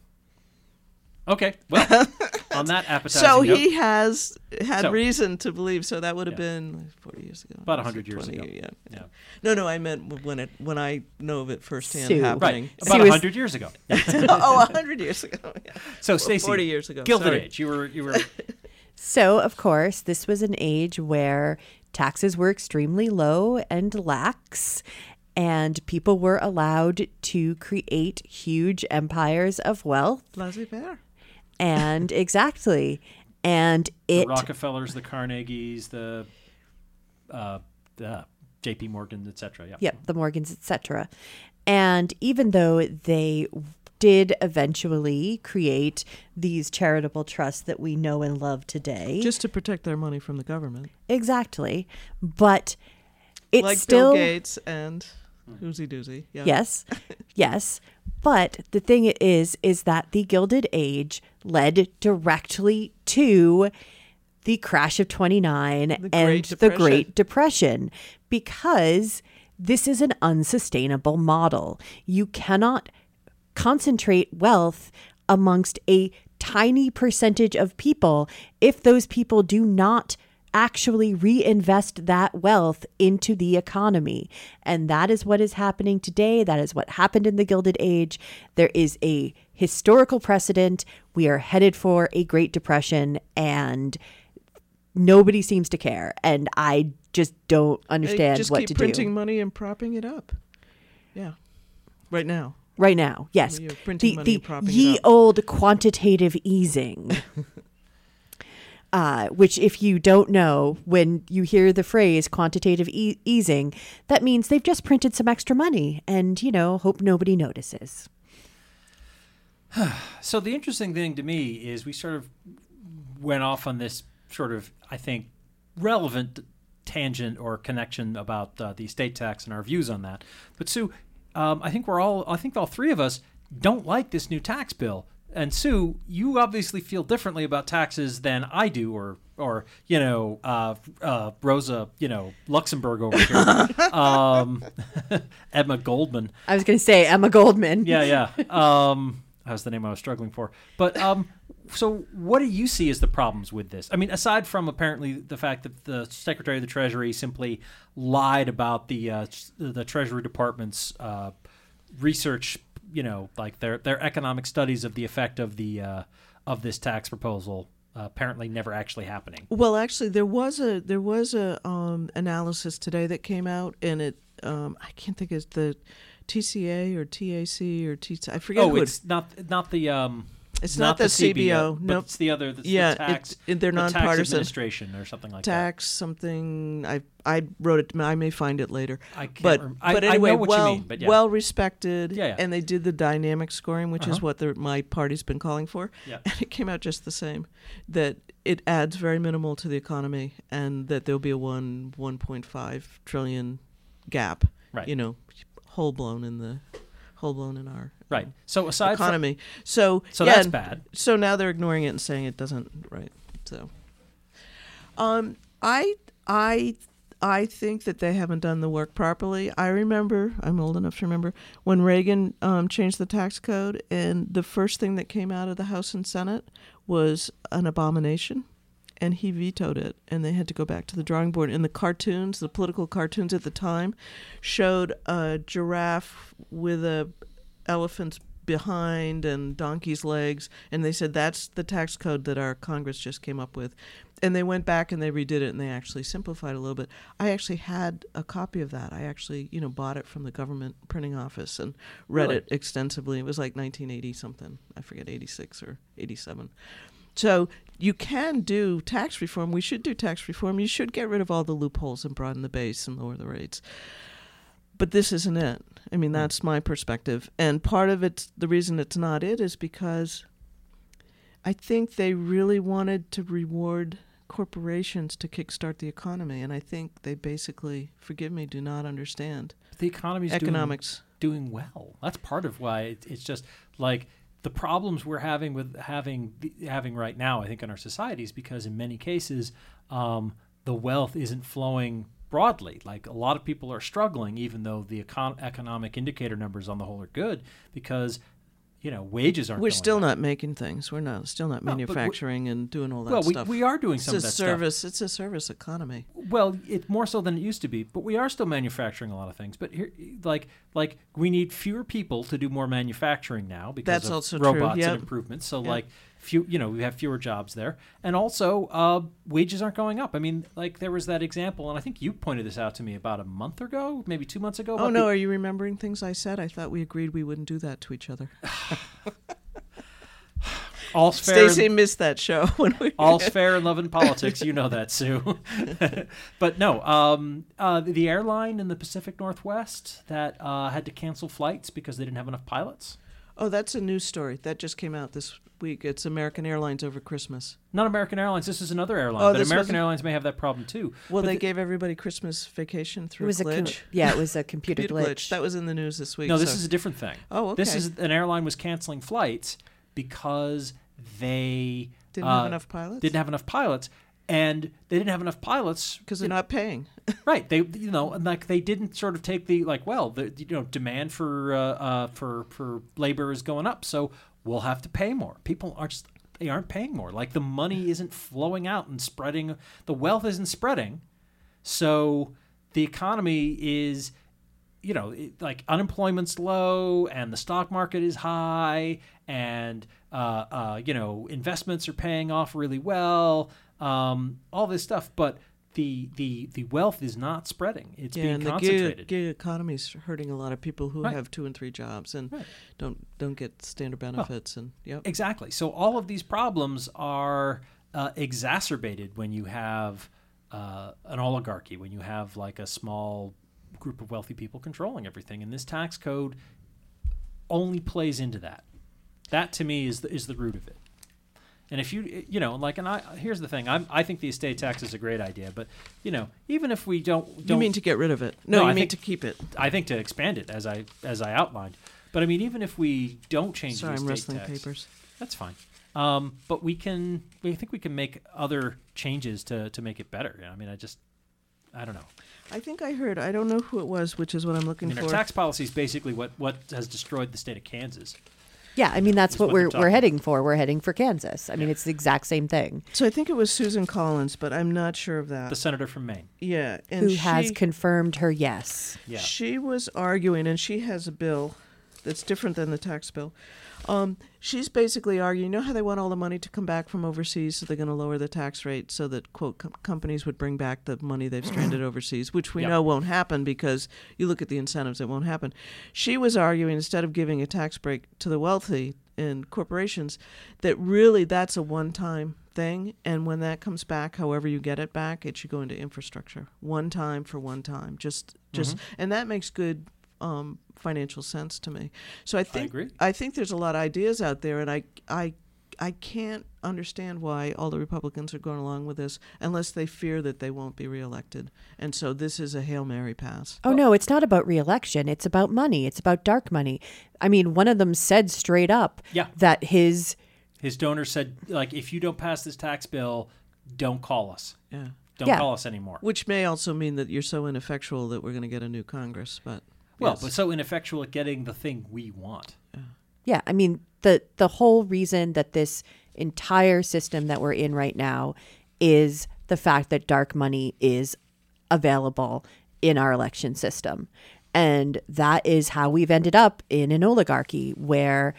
Okay, well, on that appetizing
So
note-
he has had
So-
reason to believe. So that would have
Yeah.
been 40 years ago.
About
Was
100 years
20?
ago.
Yeah.
Yeah.
No, no, I meant when it when I know of it firsthand
Sue.
happening.
Right, about
was-
100 years ago.
oh, 100 years ago. Yeah.
So,
Or
Stacey,
40 years ago.
Gilded
Sorry.
Age. You were you were
So, of course, this was an age where taxes were extremely low and lax, and people were allowed to create huge empires of wealth.
Laissez faire.
And exactly. and it
the Rockefellers, the Carnegies, the uh, the J.P. Morgan, etc. Yeah.
Yep, the Morgans, etc. And even though they did eventually create these charitable trusts that we know and love today,
just to protect their money from the government.
exactly, but it's
like
still
Bill Gates and Whoosy Doozy. Yeah.
Yes. yes. But the thing is, is that the Gilded Age led directly to the crash of 29 and
Great
the Great Depression because this is an unsustainable model. You cannot concentrate wealth amongst a tiny percentage of people if those people do not actually reinvest that wealth into the economy. And that is what is happening today. That is what happened in the Gilded Age. There is a historical precedent. We are headed for a Great Depression, and nobody seems to care. And I just don't
They
understand
just
what
keep
to
printing
do.
money and propping it up. Yeah. Right now.
Right now, yes.
You're printing
The,
money
the
and propping it
ye old quantitative easing. Uh, which, if you don't know, when you hear the phrase quantitative e- easing, that means they've just printed some extra money and, you know, hope nobody notices.
So the interesting thing to me is we sort of went off on this sort of, I think, relevant tangent or connection about uh, the estate tax and our views on that. But Sue, um, I think we're all, I think all three of us don't like this new tax bill. And Sue, you obviously feel differently about taxes than I do, or, or you know, uh, uh, Rosa, you know, Luxemburg over here, um, Emma Goldman.
I was going to say Emma Goldman.
Yeah, yeah. Um, that was the name I was struggling for. But um, so, what do you see as the problems with this? I mean, aside from apparently the fact that the Secretary of the Treasury simply lied about the uh, the Treasury Department's uh, research, you know, like their their economic studies of the effect of the uh, of this tax proposal. Uh, apparently, never actually happening.
Well, actually, there was a there was a um, analysis today that came out, and it um, I can't think of the TCA or TAC or T. I forget.
oh,
who it-
it's not not the um.
It's not the CBO,
but
nope.
it's the other. It's
Yeah,
the tax.
it- they're
the tax
nonpartisan.
administration or something like that.
tax something. I I wrote it. I may find it later.
I can't
but
rem- I-
but
I
anyway,
you
well
mean, but yeah.
well respected.
Yeah, yeah.
And they did the dynamic scoring, which is
Uh-huh.
what the, my party's been calling for.
Yeah.
And it came out just the same. That it adds very minimal to the economy, and that there'll be a one one point five trillion gap.
Right.
You know, whole blown in the whole blown in our
Right. So aside from-
economy. so
So
yeah,
that's bad.
So now they're ignoring it and saying it doesn't. Right. So. Um, I I I think that they haven't done the work properly. I remember I'm old enough to remember when Reagan um, changed the tax code, and the first thing that came out of the House and Senate was an abomination, and he vetoed it, and they had to go back to the drawing board. And the cartoons, the political cartoons at the time, showed a giraffe with a elephant's behind and donkey's legs and they said that's the tax code that our congress just came up with. And they went back and they redid it and they actually simplified a little bit. I actually had a copy of that. I actually you know bought it from the government printing office and read
Really?
it extensively. It was like 1980 something. I forget 86 or 87 so you can do tax reform we should do tax reform you should get rid of all the loopholes and broaden the base and lower the rates but this isn't it. I mean, hmm. that's my perspective. And part of it, the reason it's not it is because I think they really wanted to reward corporations to kickstart the economy. And I think they basically, forgive me, do not understand
the economy's
economics.
doing, doing well. That's part of why it, it's just like the problems we're having with having having right now. I think in our societies because in many cases um, the wealth isn't flowing broadly. Like a lot of people are struggling, even though the econ- economic indicator numbers on the whole are good because you know wages aren't.
We're still
up.
not making things. We're not still not
No,
manufacturing and doing all that
Well, we-
stuff.
we are doing
it's
some
a
of that stuff.
service. It's a service economy.
Well, it's more so than it used to be, but we are still manufacturing a lot of things. But here, like, like we need fewer people to do more manufacturing now because
That's
of robots
yep.
and improvements. So,
Yep.
like, few, you know, we have fewer jobs there, and also uh, wages aren't going up. I mean, like there was that example, and I think you pointed this out to me about a month ago, maybe two months ago.
Oh no,
the-
are you remembering things I said? I thought we agreed we wouldn't do that to each other.
All's fair.
Stacy
in-
missed that show when we.
All's fair in love and politics. You know that, Sue. but no, um, uh, the airline in the Pacific Northwest that uh, had to cancel flights because they didn't have enough pilots.
Oh, that's a news story that just came out this week. It's American Airlines over Christmas.
Not American Airlines. This is another airline,
Oh,
but
this
American
wasn't-
Airlines may have that problem too.
Well,
But
they
the-
gave everybody Christmas vacation through
It was
a
a com-
glitch.
yeah, it was a computer glitch.
That was in the news this week.
No, this
so-
is a different thing.
Oh, okay.
This is an airline was canceling flights because they
Didn't have
uh,
enough pilots?
Didn't have enough pilots, and they didn't have enough pilots
because they're not paying.
right. They you know and like they didn't sort of take the like well the you know demand for uh, uh, for for labor is going up, so we'll have to pay more. People are just they aren't paying more. Like the money isn't flowing out and spreading. The wealth isn't spreading, so the economy is you know, it, like unemployment's low and the stock market is high, and uh, uh, you know investments are paying off really well. Um, all this stuff, but the the the wealth is not spreading. It's
yeah,
being
and the
concentrated.
gig, gig economy's hurting a lot of people who
Right.
have two and three jobs and
Right.
don't don't get standard benefits and yep.
Exactly. So all of these problems are uh, exacerbated when you have uh, an oligarchy, when you have like a small group of wealthy people controlling everything, and this tax code only plays into that. That to me is the, is the root of it. And if you you know like and I here's the thing I'm, I think the estate tax is a great idea, but you know even if we don't, don't
You mean to get rid of it? No, you
I
mean
think-
to keep it.
I think to expand it as I as I outlined. But I mean even if we don't change
Sorry,
the
I'm
estate
wrestling
tax,
papers.
That's fine. Um, but we can we think we can make other changes to to make it better. I mean I just I don't know.
I think I heard. I don't know who it was, which is what I'm
I
looking
mean,
for.
our tax policy is basically what what has destroyed the state of Kansas.
Yeah, I mean that's what,
what
we're we're heading for. We're heading for Kansas. I mean it's the exact same thing.
so I think it was Susan Collins, but I'm not sure of that.
The senator from Maine.
Yeah, and
Who has confirmed her yes.
Yeah.
She was arguing, and she has a bill that's different than the tax bill. Um, she's basically arguing, you know how they want all the money to come back from overseas, so they're going to lower the tax rate so that, quote, com- companies would bring back the money they've stranded overseas, which we
Yep.
know won't happen because you look at the incentives, it won't happen. She was arguing instead of giving a tax break to the wealthy and corporations, that really that's a one time thing. And when that comes back, however you get it back, it should go into infrastructure. One time for one time. Just, just,
Mhm.
and that makes good um, financial sense to me. So I think
agree.
I think there's a lot of ideas out there, and I I I can't understand why all the Republicans are going along with this unless they fear that they won't be reelected. And so this is a hail mary pass.
Oh no, it's not about reelection. It's about money. It's about dark money. I mean, one of them said straight up
Yeah.
that his
His donor said like if you don't pass this tax bill, don't call us.
Yeah.
Don't
Yeah.
call us anymore.
Which may also mean that you're so ineffectual that we're going to get a new Congress. But
Well,
yes.
but so ineffectual at getting the thing we want.
Yeah, I mean the the whole reason that this entire system that we're in right now is the fact that dark money is available in our election system. And that is how we've ended up in an oligarchy where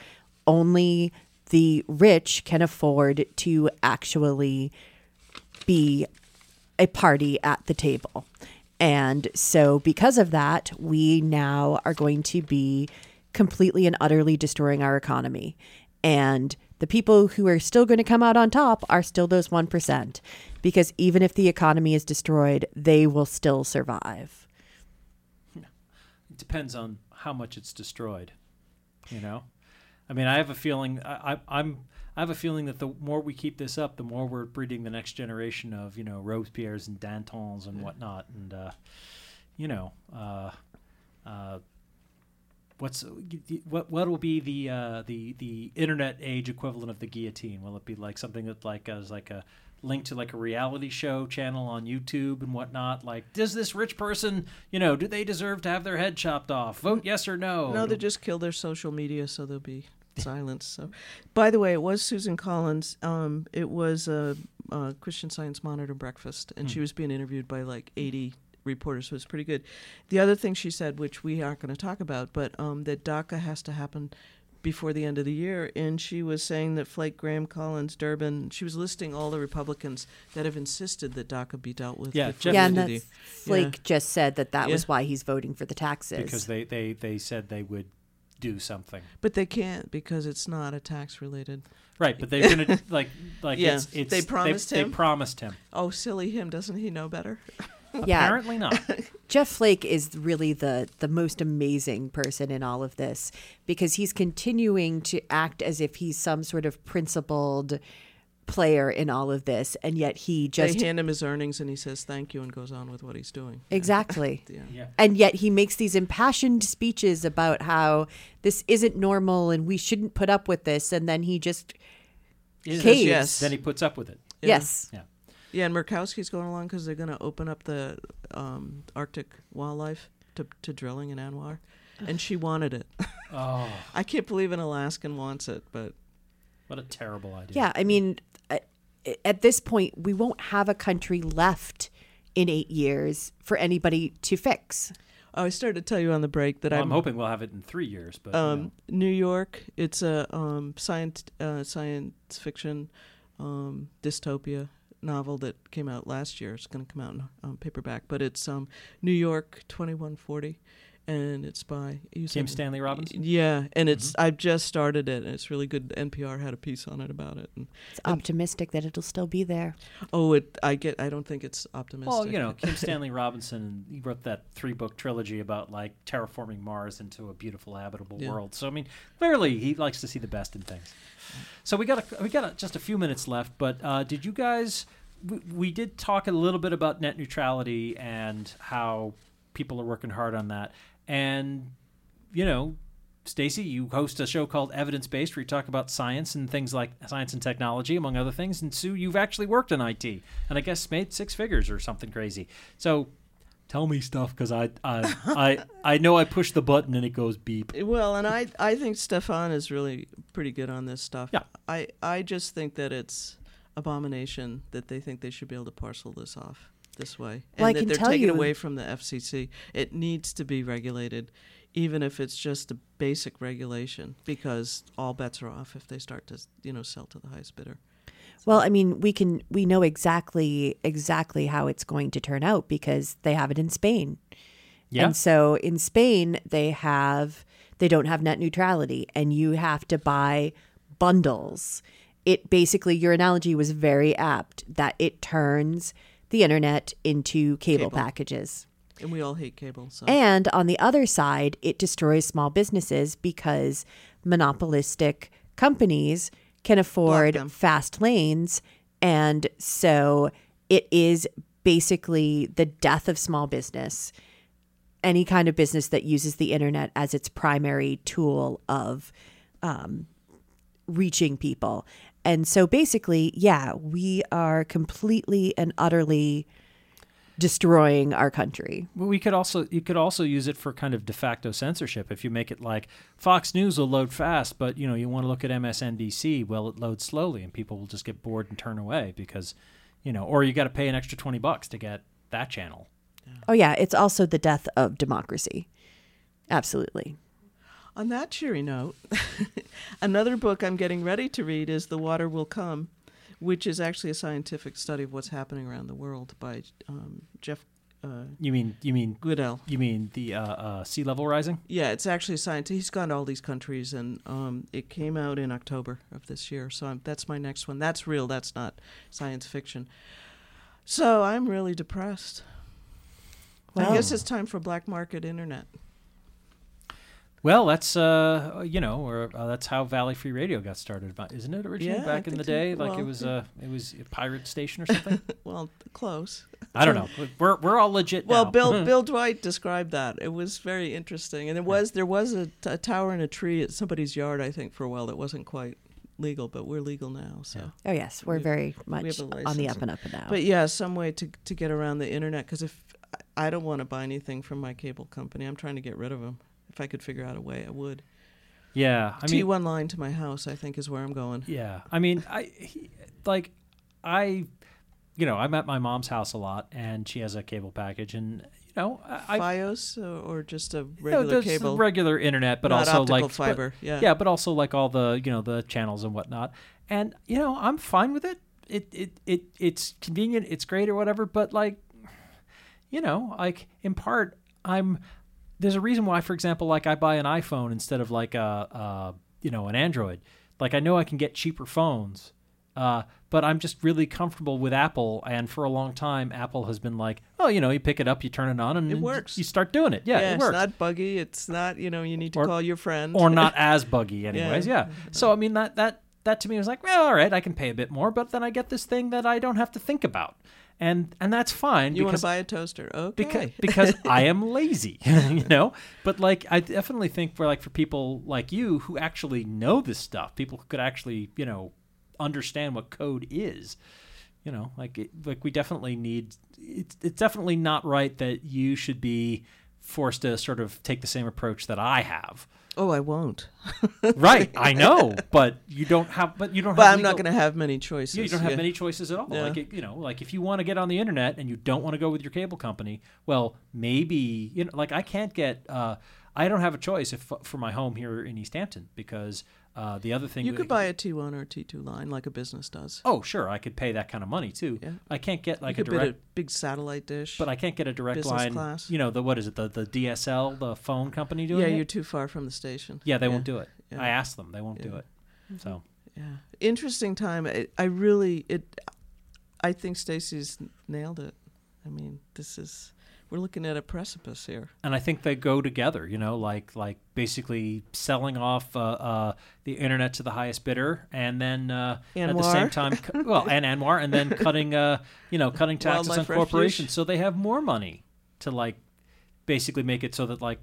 only the rich can afford to actually be a party at the table. And so, because of that, we now are going to be completely and utterly destroying our economy. And the people who are still going to come out on top are still those 1%, because even if the economy is destroyed, they will still survive.
It depends on how much it's destroyed. You know, I mean, I have a feeling. I, I, I'm. I have a feeling that the more we keep this up, the more we're breeding the next generation of you know Robespierre's and Dantons and whatnot, and uh, you know, uh, uh, what's what what will be the uh, the the internet age equivalent of the guillotine? Will it be like something that like as like a link to like a reality show channel on YouTube and whatnot? Like, does this rich person, you know, do they deserve to have their head chopped off? Vote yes or no.
No, they just kill their social media, so they'll be silenced. So, by the way, it was Susan Collins. Um, it was a, a Christian Science Monitor breakfast, and
Hmm.
she was being interviewed by like eighty reporters. So it was pretty good. The other thing she said, which we aren't going to talk about, but um, that DACA has to happen before the end of the year, and she was saying that Flake, Graham, Collins, Durbin. She was listing all the Republicans that have insisted that DACA be dealt with.
Yeah, Jeff-
yeah, and
of
that Flake
yeah.
just said that that
Yeah.
was why he's voting for the taxes.
because they, they, they said they would do something.
But they can't because it's not a tax related.
Right, but they're gonna like like
yeah.
it's, it's
they promised
they,
him.
They promised him.
Oh, silly him! Doesn't he know better?
Yeah.
Apparently not.
Jeff Flake is really the the most amazing person in all of this because he's continuing to act as if he's some sort of principled player in all of this and yet he just
they hand him his earnings and he says thank you and goes on with what he's doing.
Exactly.
Yeah.
Yeah.
And yet he makes these impassioned speeches about how this isn't normal and we shouldn't put up with this and then he just
Is-
caves.
Yes.
Then he puts up with it.
Yeah.
Yes.
Yeah.
Yeah, and Murkowski's going along because they're going to open up the um, Arctic wildlife to, to drilling in ANWR, and she wanted it.
Oh.
I can't believe an Alaskan wants it, but
What a terrible idea.
Yeah, I mean, at this point, we won't have a country left in eight years for anybody to fix.
Oh, I started to tell you on the break that
Well,
I'm,
I'm hoping we'll have it in three years, but you
um,
know.
New York. It's a um, science uh, science fiction um, dystopia novel that came out last year. It's going to come out in um, paperback, but it's um, New York 2140, and it's by you
Kim
said-
Stanley Robinson?
Yeah, and it's I've just started it, and it's really good. NPR had a piece on it about it. And,
It's optimistic that it'll still be there.
oh, it I get. I don't think it's optimistic.
Well, you know, Kim Stanley Robinson, he wrote that three book trilogy about like terraforming Mars into a beautiful habitable
Yeah.
world. So I mean, clearly he likes to see the best in things. So we got a, we got a, just a few minutes left, but uh, did you guys? We, we did talk a little bit about net neutrality and how people are working hard on that, and you know. Stacy, you host a show called Evidence Based where you talk about science and things like science and technology, among other things. And Sue, you've actually worked in IT and I guess made six figures or something crazy. So tell me stuff because I, I I I know I push the button and it goes beep.
Well, and I I think Stefan is really pretty good on this stuff.
Yeah.
I I just think that it's abomination that they think they should be able to parcel this off this way,
Well, I
and that
can
they're
tell
taking
you-
away from the FCC. It needs to be regulated, even if it's just a basic regulation, because all bets are off if they start to you know sell to the highest bidder.
Well, I mean, we can we know exactly exactly how it's going to turn out because they have it in Spain.
Yeah.
And so in Spain they have they don't have net neutrality and you have to buy bundles. It basically your analogy was very apt that it turns the internet into cable,
Cable.
packages.
And we all hate cable. So
And on the other side, it destroys small businesses because monopolistic companies can afford fast lanes. And so it is basically the death of small business. Any kind of business that uses the internet as its primary tool of um, reaching people. And so basically, yeah, we are completely and utterly destroying our country.
Well, we could also you could also use it for kind of de facto censorship if you make it like Fox News will load fast, but you know you want to look at MSNBC, well it loads slowly, and people will just get bored and turn away because you know, or you got to pay an extra twenty bucks to get that channel.
Oh yeah, it's also the death of democracy. Absolutely.
On that cheery note, another book I'm getting ready to read is The Water Will Come, which is actually a scientific study of what's happening around the world by um, Jeff uh,
You mean you mean
Goodell.
You mean the uh, uh, sea level rising?
Yeah, it's actually a science. He's gone to all these countries, and um, it came out in October of this year. So I'm, that's my next one. That's real. That's not science fiction. So I'm really depressed. I guess it's time for black market internet.
Well, that's uh, you know, or uh, that's how Valley Free Radio got started, isn't it? Originally,
Yeah, I
back in the
think so.
day, like
Well,
it was
yeah.
uh, it was a pirate station or something.
well, close.
I don't know. We're we're all legit
Well,
now.
Bill Bill Dwight described that. It was very interesting, and it was there was a, t- a tower and a tree at somebody's yard, I think, for a while that wasn't quite legal, but we're legal now. So
Oh yes, we're
We-
very much
have a
on the up and up and now.
But yeah, some way to to get around the internet because if I don't want to buy anything from my cable company, I'm trying to get rid of them. If I could figure out a way, I would.
Yeah, I mean,
T1 line to my house, I think, is where I'm going.
Yeah, I mean, I he, like I, you know, I'm at my mom's house a lot, and she has a cable package, and you know, I,
FiOS or, or just a regular
there's
cable,
regular internet, but
Not
also
optical
like
fiber.
but-
yeah,
yeah, but also like all the you know the channels and whatnot, and you know, I'm fine with it. It it it it's convenient, it's great or whatever, but like, you know, like in part, I'm there's a reason why, for example, like I buy an iPhone instead of like a, a you know an Android. Like I know I can get cheaper phones, uh, but I'm just really comfortable with Apple. And for a long time, Apple has been like, oh, you know, you pick it up, you turn it on, and
It works.
You start doing it. Yeah, it
it's
works.
not buggy. It's not you know you need to
Or-
call your friend
or not as buggy, anyways. Yeah. So I mean that that that to me was like, well, all right, I can pay a bit more, but then I get this thing that I don't have to think about, and and that's fine.
You want to buy a toaster? Okay.
because because I am lazy, you know. But like, I definitely think for like for people like you who actually know this stuff, people who could actually you know understand what code is, you know, like it, like we definitely need. It's it's definitely not right that you should be forced to sort of take the same approach that I have.
Oh, I won't.
right, I know, but you don't have. But you don't.
But
have
I'm not going to have many choices.
yeah, you don't have
yeah.
many choices at all.
Yeah.
Like it, you know, like if you want to get on the internet and you don't want to go with your cable company, well, maybe you know, like I can't get. Uh, I don't have a choice if for my home here in Easthampton because uh, the other thing
You could buy a T1 or a T2 line like a business does.
Oh, sure, I could pay that kind of money too.
Yeah.
I can't get like
you
a
could bid
direct,
a big satellite dish.
but I can't get a direct
business
line.
class.
You know the what is it? The the DSL, the phone company doing
yeah,
it.
you're too far from the station.
Yeah, they
Yeah.
won't do it.
Yeah.
I asked them, they won't do
Yeah.
it. So
Yeah, interesting time. I, I really it. I think Stacy's nailed it. I mean, this is we're looking at a precipice here.
and I think they go together. You know, like like basically selling off uh, uh, the internet to the highest bidder, and then uh, at the same time, cu- well, and ANWR, and then cutting uh, you know cutting taxes
Wildlife
on
refuge.
corporations, so they have more money to like basically make it so that like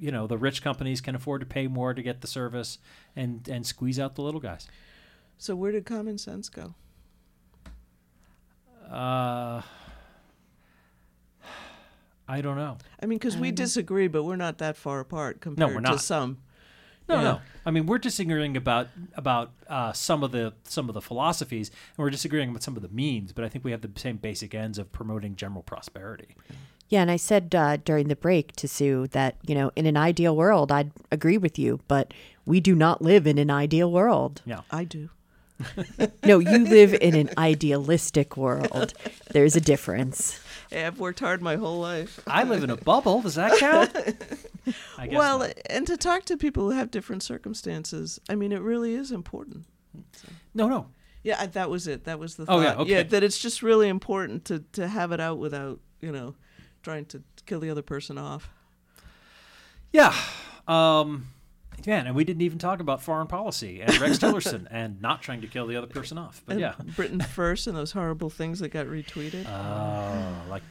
you know the rich companies can afford to pay more to get the service and and squeeze out the little guys.
So where did common sense go?
Uh, I don't know.
I mean, because we disagree, but we're not that far apart
No,
compared
we're
to
not.
some.
No,
Yeah.
no. I mean, we're disagreeing about about uh, some of the some of the philosophies, and we're disagreeing about some of the means. But I think we have the same basic ends of promoting general prosperity.
Yeah, and I said uh, during the break to Sue that, you know, in an ideal world, I'd agree with you, but we do not live in an ideal world.
Yeah.
I do.
No, you live in an idealistic world. There's a difference.
Hey, I've worked hard my whole life.
I live in a bubble. Does that count? I guess
well,
not.
and to talk to people who have different circumstances, I mean, it really is important.
No, no.
Yeah, that was it. That was the
Oh, yeah, okay.
that it's just really important to to have it out without you know trying to kill the other person off.
Yeah. Um, man, and we didn't even talk about foreign policy and Rex Tillerson and not trying to kill the other person off. But
And
yeah.
Britain first and those horrible things that got retweeted.
Oh, like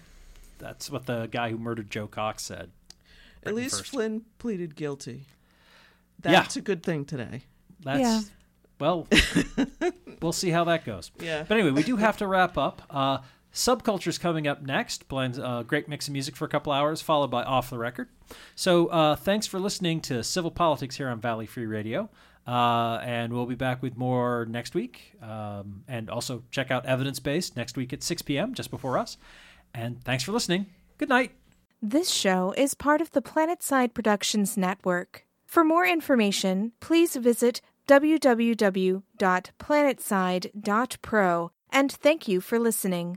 that's what the guy who murdered Jo Cox said.
At least
first.
Flynn pleaded guilty.
Yeah.
That's a good thing today.
That's
Yeah.
well, we'll see how that goes.
Yeah.
But anyway, we do have to wrap up. Uh, Subculture's coming up next. Blends a great mix of music for a couple hours, followed by Off the Record. So uh, thanks for listening to Civil Politics here on Valley Free Radio. Uh, and we'll be back with more next week. Um, and also check out Evidence Based next week at 6 p.m., just before us. And thanks for listening. Good night.
This show is part of the Planetside Productions Network. For more information, please visit www.planetside.pro and thank you for listening.